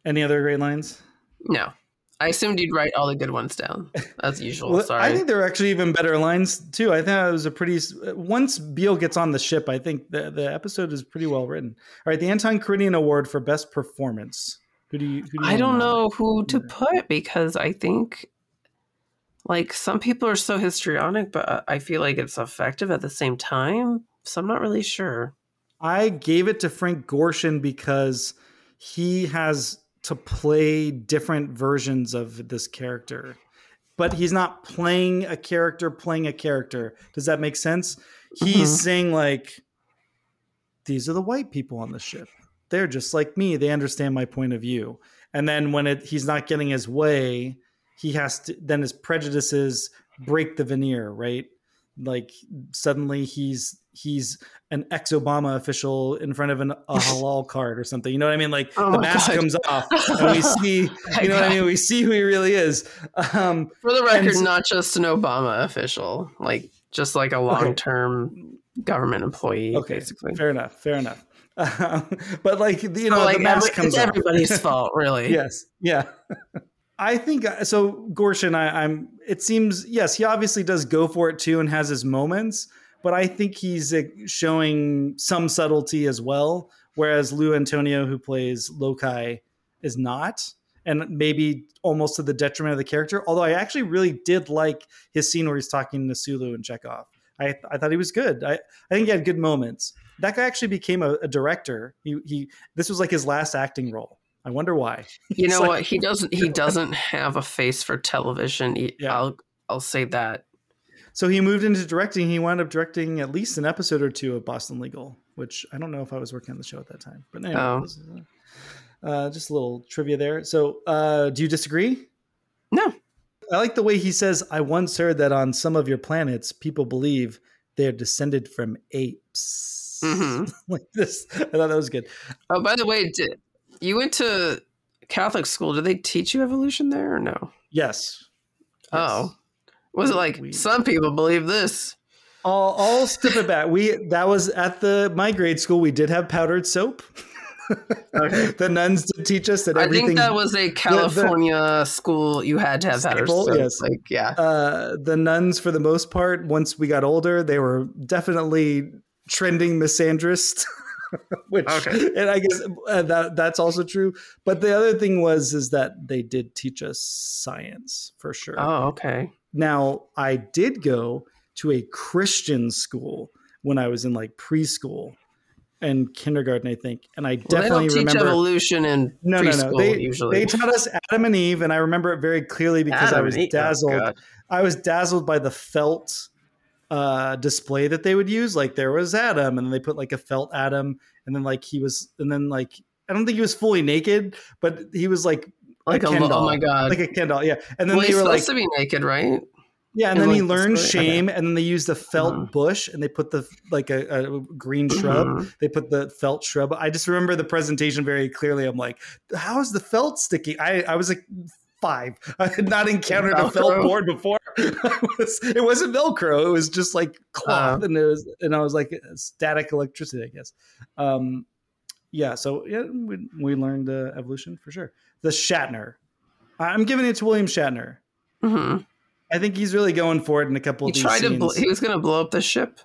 any other great lines? No, I assumed you'd write all the good ones down as usual. Well, Sorry. I think there are actually even better lines too. I think it was a pretty. Uh, once Bele gets on the ship, I think the the episode is pretty well written. All right, the Anton Karidian Award for best performance. Who do you? Who do you I don't know who to put because I think like some people are so histrionic, but uh, I feel like it's effective at the same time. So I'm not really sure. I gave it to Frank Gorshin because he has to play different versions of this character. But he's not playing a character playing a character. Does that make sense? He's Mhm. saying like these are the white people on the ship. They're just like me. They understand my point of view. And then when it he's not getting his way, he has to then his prejudices break the veneer, right? Like suddenly he's he's an ex-Obama official in front of an, a halal card or something. You know what I mean? Like Oh the mask God. comes off and we see, you know what I mean? We see who he really is. Um, For the record, And not just an Obama official, like just like a long term government employee, okay, basically. fair enough, fair enough. Um, but like you know, So, like the mask every- comes it's off. everybody's fault, really. yes, yeah. I think uh, so. Gorshin, I, I'm. It seems yes, he obviously does go for it too and has his moments, but I think he's uh, showing some subtlety as well. Whereas Lou Antonio, who plays Lokai, is not, and maybe almost to the detriment of the character. Although I actually really did like his scene where he's talking to Sulu and Chekov. I, I thought he was good. I, I think he had good moments. That guy actually became a, a director. He, he this was like his last acting role. I wonder why. You know like- what? He doesn't. He doesn't have a face for television. He- Yeah. I'll I'll say that. So he moved into directing. He wound up directing at least an episode or two of Boston Legal, which I don't know if I was working on the show at that time. But anyway, Oh. is, uh, uh, just a little trivia there. So, uh, do you disagree? No. I like the way he says, "I once heard that on some of your planets, people believe they're descended from apes." Mhm. like this, I thought that was good. Oh, by the way, did, you went to Catholic school. Did they teach you evolution there or no? Yes. Oh, was it like We- some people believe this? I'll, I'll step it back. We that was at the my grade school. We did have powdered soap. the nuns did teach us that I think that was a California school. You had to have Staple, soap. yes. Like yeah. uh, the nuns, for the most part, once we got older, they were definitely trending misandrist. which Okay. and I guess uh, that that's also true. But the other thing was is that they did teach us science for sure. Oh, okay. Now I did go to a Christian school when I was in like preschool and kindergarten, I think, and I Well, definitely teach remember. evolution in no, no, preschool no. They, usually. they taught us Adam and Eve, and I remember it very clearly because I was oh, dazzled. I was dazzled by the felt uh, display that they would use. Like there was Adam, and then they put like a felt Adam, and then like he was, and then like I don't think he was fully naked, but he was like Like a lo- oh my God. like a Ken doll, yeah. And then well, they he's were supposed like, to be naked, right? yeah, and in, then he like, the learned shame, and then they used the felt Mhm. bush, and they put the like a, a green shrub. Mhm. They put the felt shrub. I just remember the presentation very clearly. I'm like, how is the felt sticky? I I was like five. I had not encountered a felt Velcro? board before. Was, it wasn't Velcro. It was just like cloth, Uh. and it was and I was like static electricity, I guess. Um, yeah. So yeah, we, we learned uh, evolution for sure. The Shatner. I'm giving it to William Shatner. hmm I think he's really going for it in a couple He of these tried to. Bl- he was going to blow up the ship.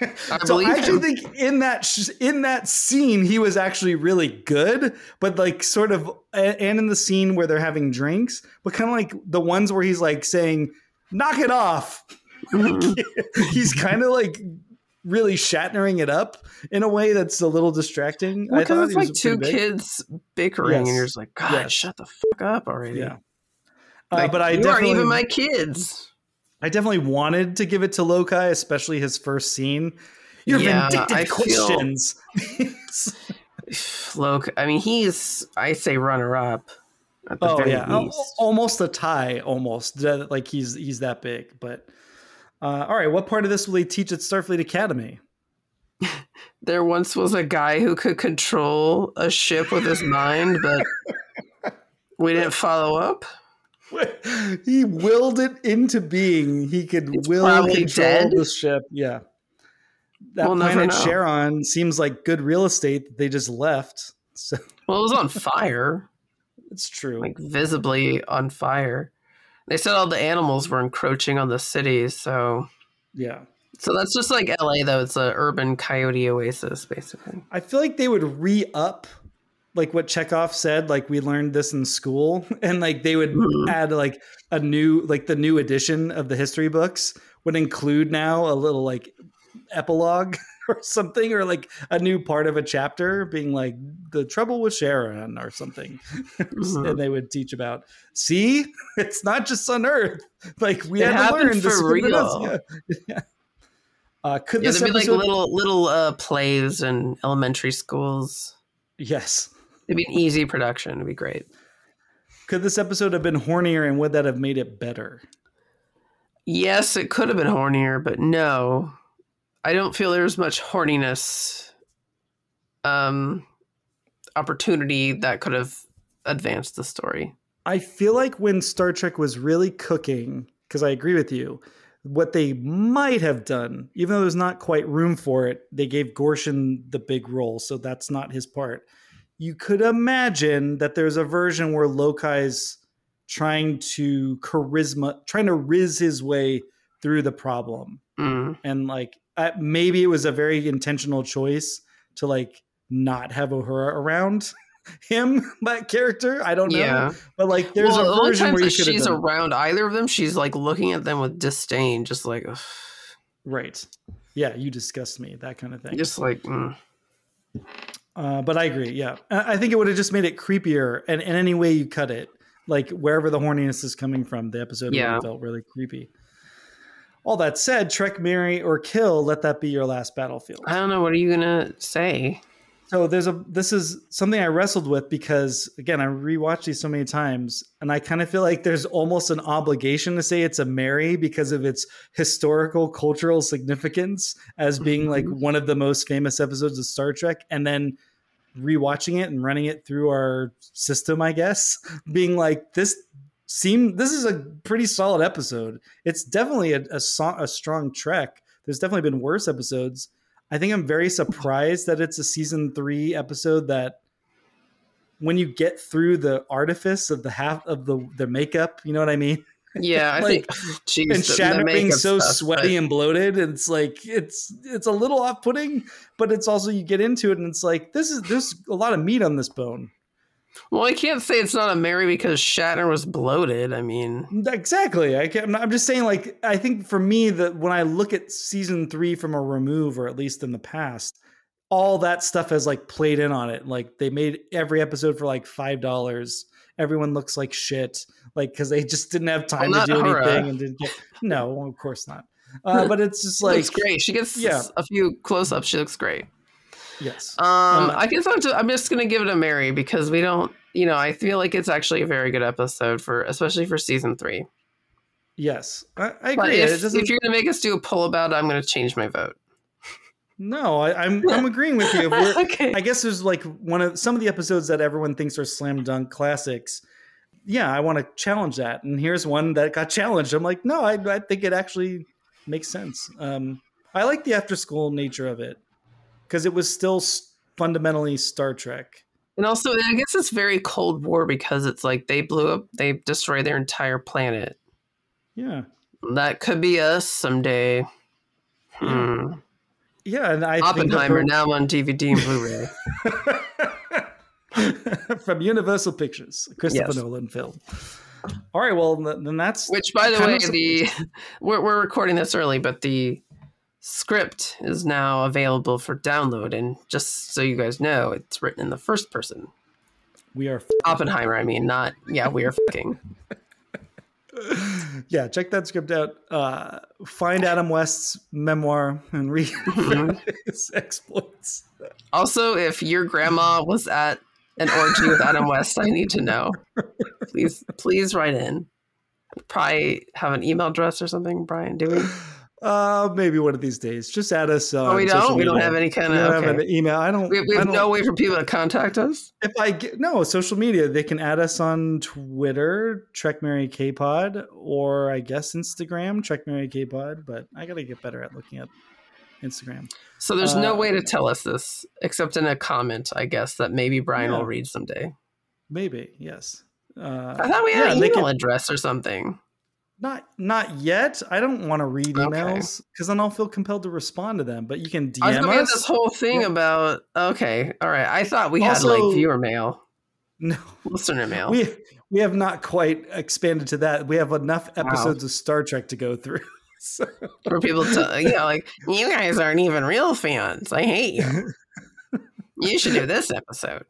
I so I actually him. think in that sh- in that scene he was actually really good, but like sort of and in the scene where they're having drinks, but kind of like the ones where he's like saying "knock it off." He's kind of like really Shatnering it up in a way that's a little distracting. I Because thought it's like two big. kids bickering, Yes. and you're just like, God, Yes. shut the fuck up already. Yeah. Uh, Like, but I you aren't even my kids. I definitely wanted to give it to Lokai, especially his first scene. You're Yeah, vindictive I feel- Christians. Look, I mean, he's I say runner up at the oh very yeah, least. almost a tie, almost like he's he's that big. But uh, all right, what part of this will he teach at Starfleet Academy? There once was a guy who could control a ship with his mind, but we didn't follow up. he willed it into being. He could It's will control the ship. Yeah. That We'll planet know. Cheron seems like good real estate that they just left. So Well, it was on fire, it's true. like visibly on fire. They said all the animals were encroaching on the city, so yeah. so that's just like LA though. It's an urban coyote oasis, basically. I feel like they would re up like what Chekov said, like we learned this in school, and like they would Mhm. add like a new like the new edition of the history books would include now a little like epilogue or something, or like a new part of a chapter being like the trouble with Cheron or something. Mhm. and they would teach about see, it's not just on Earth. Like we It had to learn for this is what real. Yeah. Uh, could Yeah, this be like little little uh, plays in elementary schools. yes It'd be an easy production. It'd be great. Could this episode have been hornier and would that have made it better? Yes, it could have been hornier, but no. I don't feel there's much horniness um opportunity that could have advanced the story. I feel like when Star Trek was really cooking, because I agree with you, what they might have done, even though there's not quite room for it, they gave Gorshin the big role, so that's not his part. You could imagine that there's a version where Lokai's trying to charisma, trying to riz his way through the problem. Mm. and like uh, maybe it was a very intentional choice to like not have Uhura around him that character I don't know Yeah. but like there's well, a version where you that could have she's around either of them, she's like looking at them with disdain, just like, ugh, right yeah you disgust me that kind of thing just like, mm. Uh, but I agree yeah I think it would have just made it creepier and in any way you cut it like wherever the horniness is coming from the episode Yeah. felt really creepy all that said Trek marry or kill let that be your last battlefield I don't know. What are you gonna say? So there's a this is something I wrestled with because again I rewatched these so many times and I kind of feel like there's almost an obligation to say it's a Mary because of its historical cultural significance as being like one of the most famous episodes of Star Trek and then rewatching it and running it through our system I guess mm-hmm. being like this seem this is a pretty solid episode. It's definitely a a, so- a strong trek. There's definitely been worse episodes. I think I'm very surprised that it's a season three episode that when you get through the artifice of the half of the the makeup, you know what I mean? Yeah, I Like, think. Geez, and Shatner being so stuff, sweaty but- and bloated, it's like it's it's a little off-putting, but it's also you get into it and it's like this is there's a lot of meat on this bone. Well, I can't say it's not a Mary because Shatner was bloated. I mean, Exactly. I can, I'm just saying, like, I think for me that when I look at season three from a remove, or at least in the past, all that stuff has like played in on it. Like they made every episode for like five dollars. Everyone looks like shit, like because they just didn't have time Well, to do her. anything and didn't get. No, of course not. Uh, but it's just like looks great. She gets yeah. a few close-ups. She looks great. yes, Um, Uh, I guess I'm, just, I'm just gonna give it a Mary because we don't, you know, I feel like it's actually a very good episode for, especially for season three. yes, I, I agree. if, if you're gonna make us do a poll about it, I'm gonna change my vote. No, I, I'm I'm agreeing with you. Okay. I guess there's like one of some of the episodes that everyone thinks are slam dunk classics. Yeah, I want to challenge that, and here's one that got challenged. I'm like, no, I, I think it actually makes sense. Um, I like the after school nature of it because it was still s- fundamentally Star Trek. And also, I guess it's very Cold War because it's like they blew up, they destroyed their entire planet. Yeah, That could be us someday. Hmm. yeah, and I Oppenheimer now on DVD and Blu-ray. that from Universal Pictures, Christopher Yes. Nolan film. All right, well then that's Which, by the way, the we're we're recording this early, but the script is now available for download. And just so you guys know, it's written in the first person. we are Oppenheimer, I mean, not yeah, we are fucking. yeah, check that script out. Uh, find Adam West's memoir and read Mm-hmm. his exploits. Also, if your grandma was at an orgy with Adam West, I need to know. Please, please write in. Probably have an email address or something, Brian. Do we? Uh, maybe one of these days. Just add us. On Oh, we don't. We don't have any kind of. Okay. an email. I don't. We, we have don't- no way for people to contact us. If I get no social media, they can add us on Twitter, Trek Mary K Pod, or I guess Instagram, Trek Mary K Pod. But I gotta get better at looking at Instagram. So there's no Uh, way to tell us this except in a comment, I guess, that maybe Brian Yeah. will read someday. Maybe yes. Uh, I thought we had yeah, an email can- address or something. Not not yet. I don't want to read emails because then I'll feel compelled to respond to them. But you can I was DM looking at us. this whole thing Yeah. about. Okay, all right. I thought we had like viewer mail, no, listener mail. we we have not quite expanded to that. We have enough episodes of Star Trek to go through. so, for people to, you know, like you guys aren't even real fans. I hate you. You should do this episode.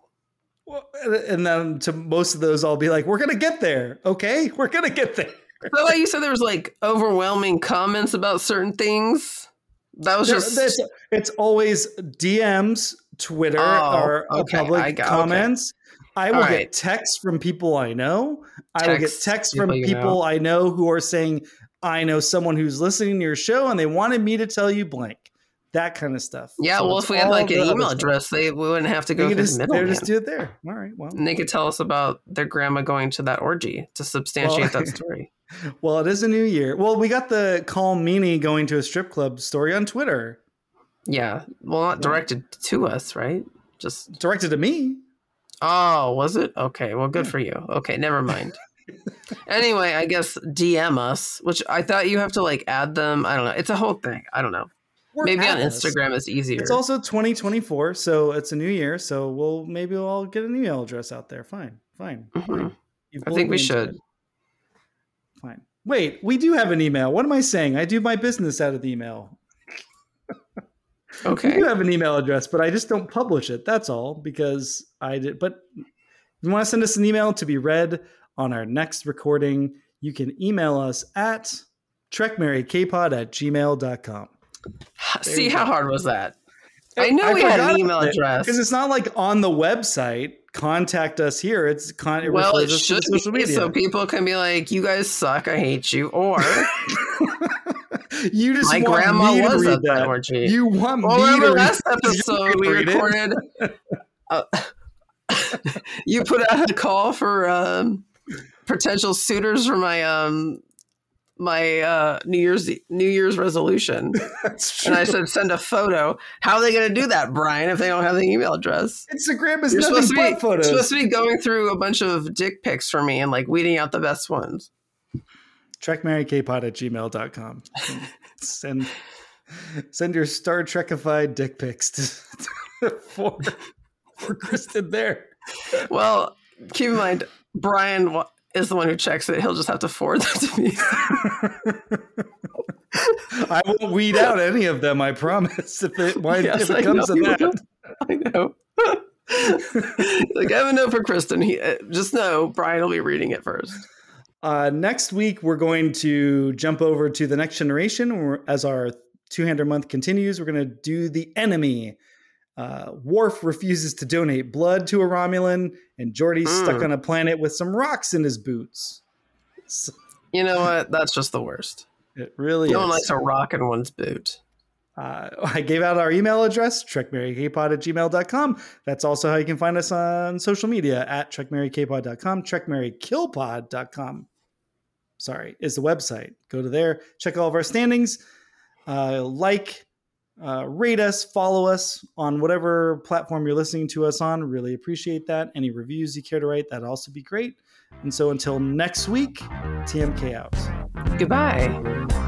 well, and then to most of those, I'll be like, "We're gonna get there, okay? We're gonna get there." So, like you said, there was like overwhelming comments about certain things. That was There- just that's- it's always DMs, Twitter, Oh, or okay, public got- comments. I will All get texts from people I know. I will get Texts, texts people from you people I know who are saying, "I know someone who's listening to your show, and they wanted me to tell you blank." That kind of stuff. yeah. So well, if we had like an email address, they we wouldn't have to go through just, the they just do it there. All right. Well, And they could tell us about their grandma going to that orgy to substantiate Well- that story. well, it is a new year. Well, we got the Calm Meanie going to a strip club story on Twitter, Yeah. Well, not directed to us, right? Just directed to me. oh, was it? Okay. Well, good for you. Okay, never mind. Anyway, I guess DM us, which I thought you have to like add them. I don't know. It's a whole thing. I don't know. Or Maybe on us. Instagram is easier. It's also 2024, so it's a new year. So we'll maybe we'll all get an email address out there. Fine, fine. Mhm. fine. I think we should. it. Fine. Wait, we do have an email. What am I saying? I do my business out of the email. Okay. We do have an email address, but I just don't publish it. That's all because I did. But if you want to send us an email to be read on our next recording, you can email us at trekmarykpod at gmail.com. See how hard was that? I know we had an email address. because it's not like on the website. Contact us here. It's con- it Well, it refers us to should social be media. so people can be like, "You guys suck. I hate you," or you just My want grandma me to was read that that. You want Well, me to remember read last it 'cause you're episode we gonna read it? recorded. Uh, you put out a call for um, potential suitors for my um my uh, New Year's New Year's resolution, and I said send a photo. How are they going to do that, Brian? If they don't have the email address, Instagram is you're supposed to be photos. supposed to be going through a bunch of dick pics for me and like weeding out the best ones. TrekMaryKpod at gmail.com. send, send your Star Trekified dick pics to, for, for Kristen there. Well, keep in mind, Brian is the one who checks it. He'll just have to forward that to me. I won't weed out any of them, I promise. If it, why, Yes, if I it comes know to that. I know. like I have a note for Kristen. He uh, just know Brian will be reading it first. Uh, next week, we're going to jump over to the next generation. As our two-hander month continues, we're going to do the enemy. Uh, Worf refuses to donate blood to a Romulan, and Geordi's stuck Mm. on a planet with some rocks in his boots. So You know what? That's just the worst. it really No one likes a rock in one's boot. Uh, I gave out our email address, trekmarykpod at gmail.com. That's also how you can find us on social media at trekmarykpod.com, trekmarykillpod.com. Sorry, is the website. Go to there, check all of our standings, uh, like, uh, rate us, follow us on whatever platform you're listening to us on. Really appreciate that. Any reviews you care to write, that'd also be great. And so until next week, TMK out. Goodbye.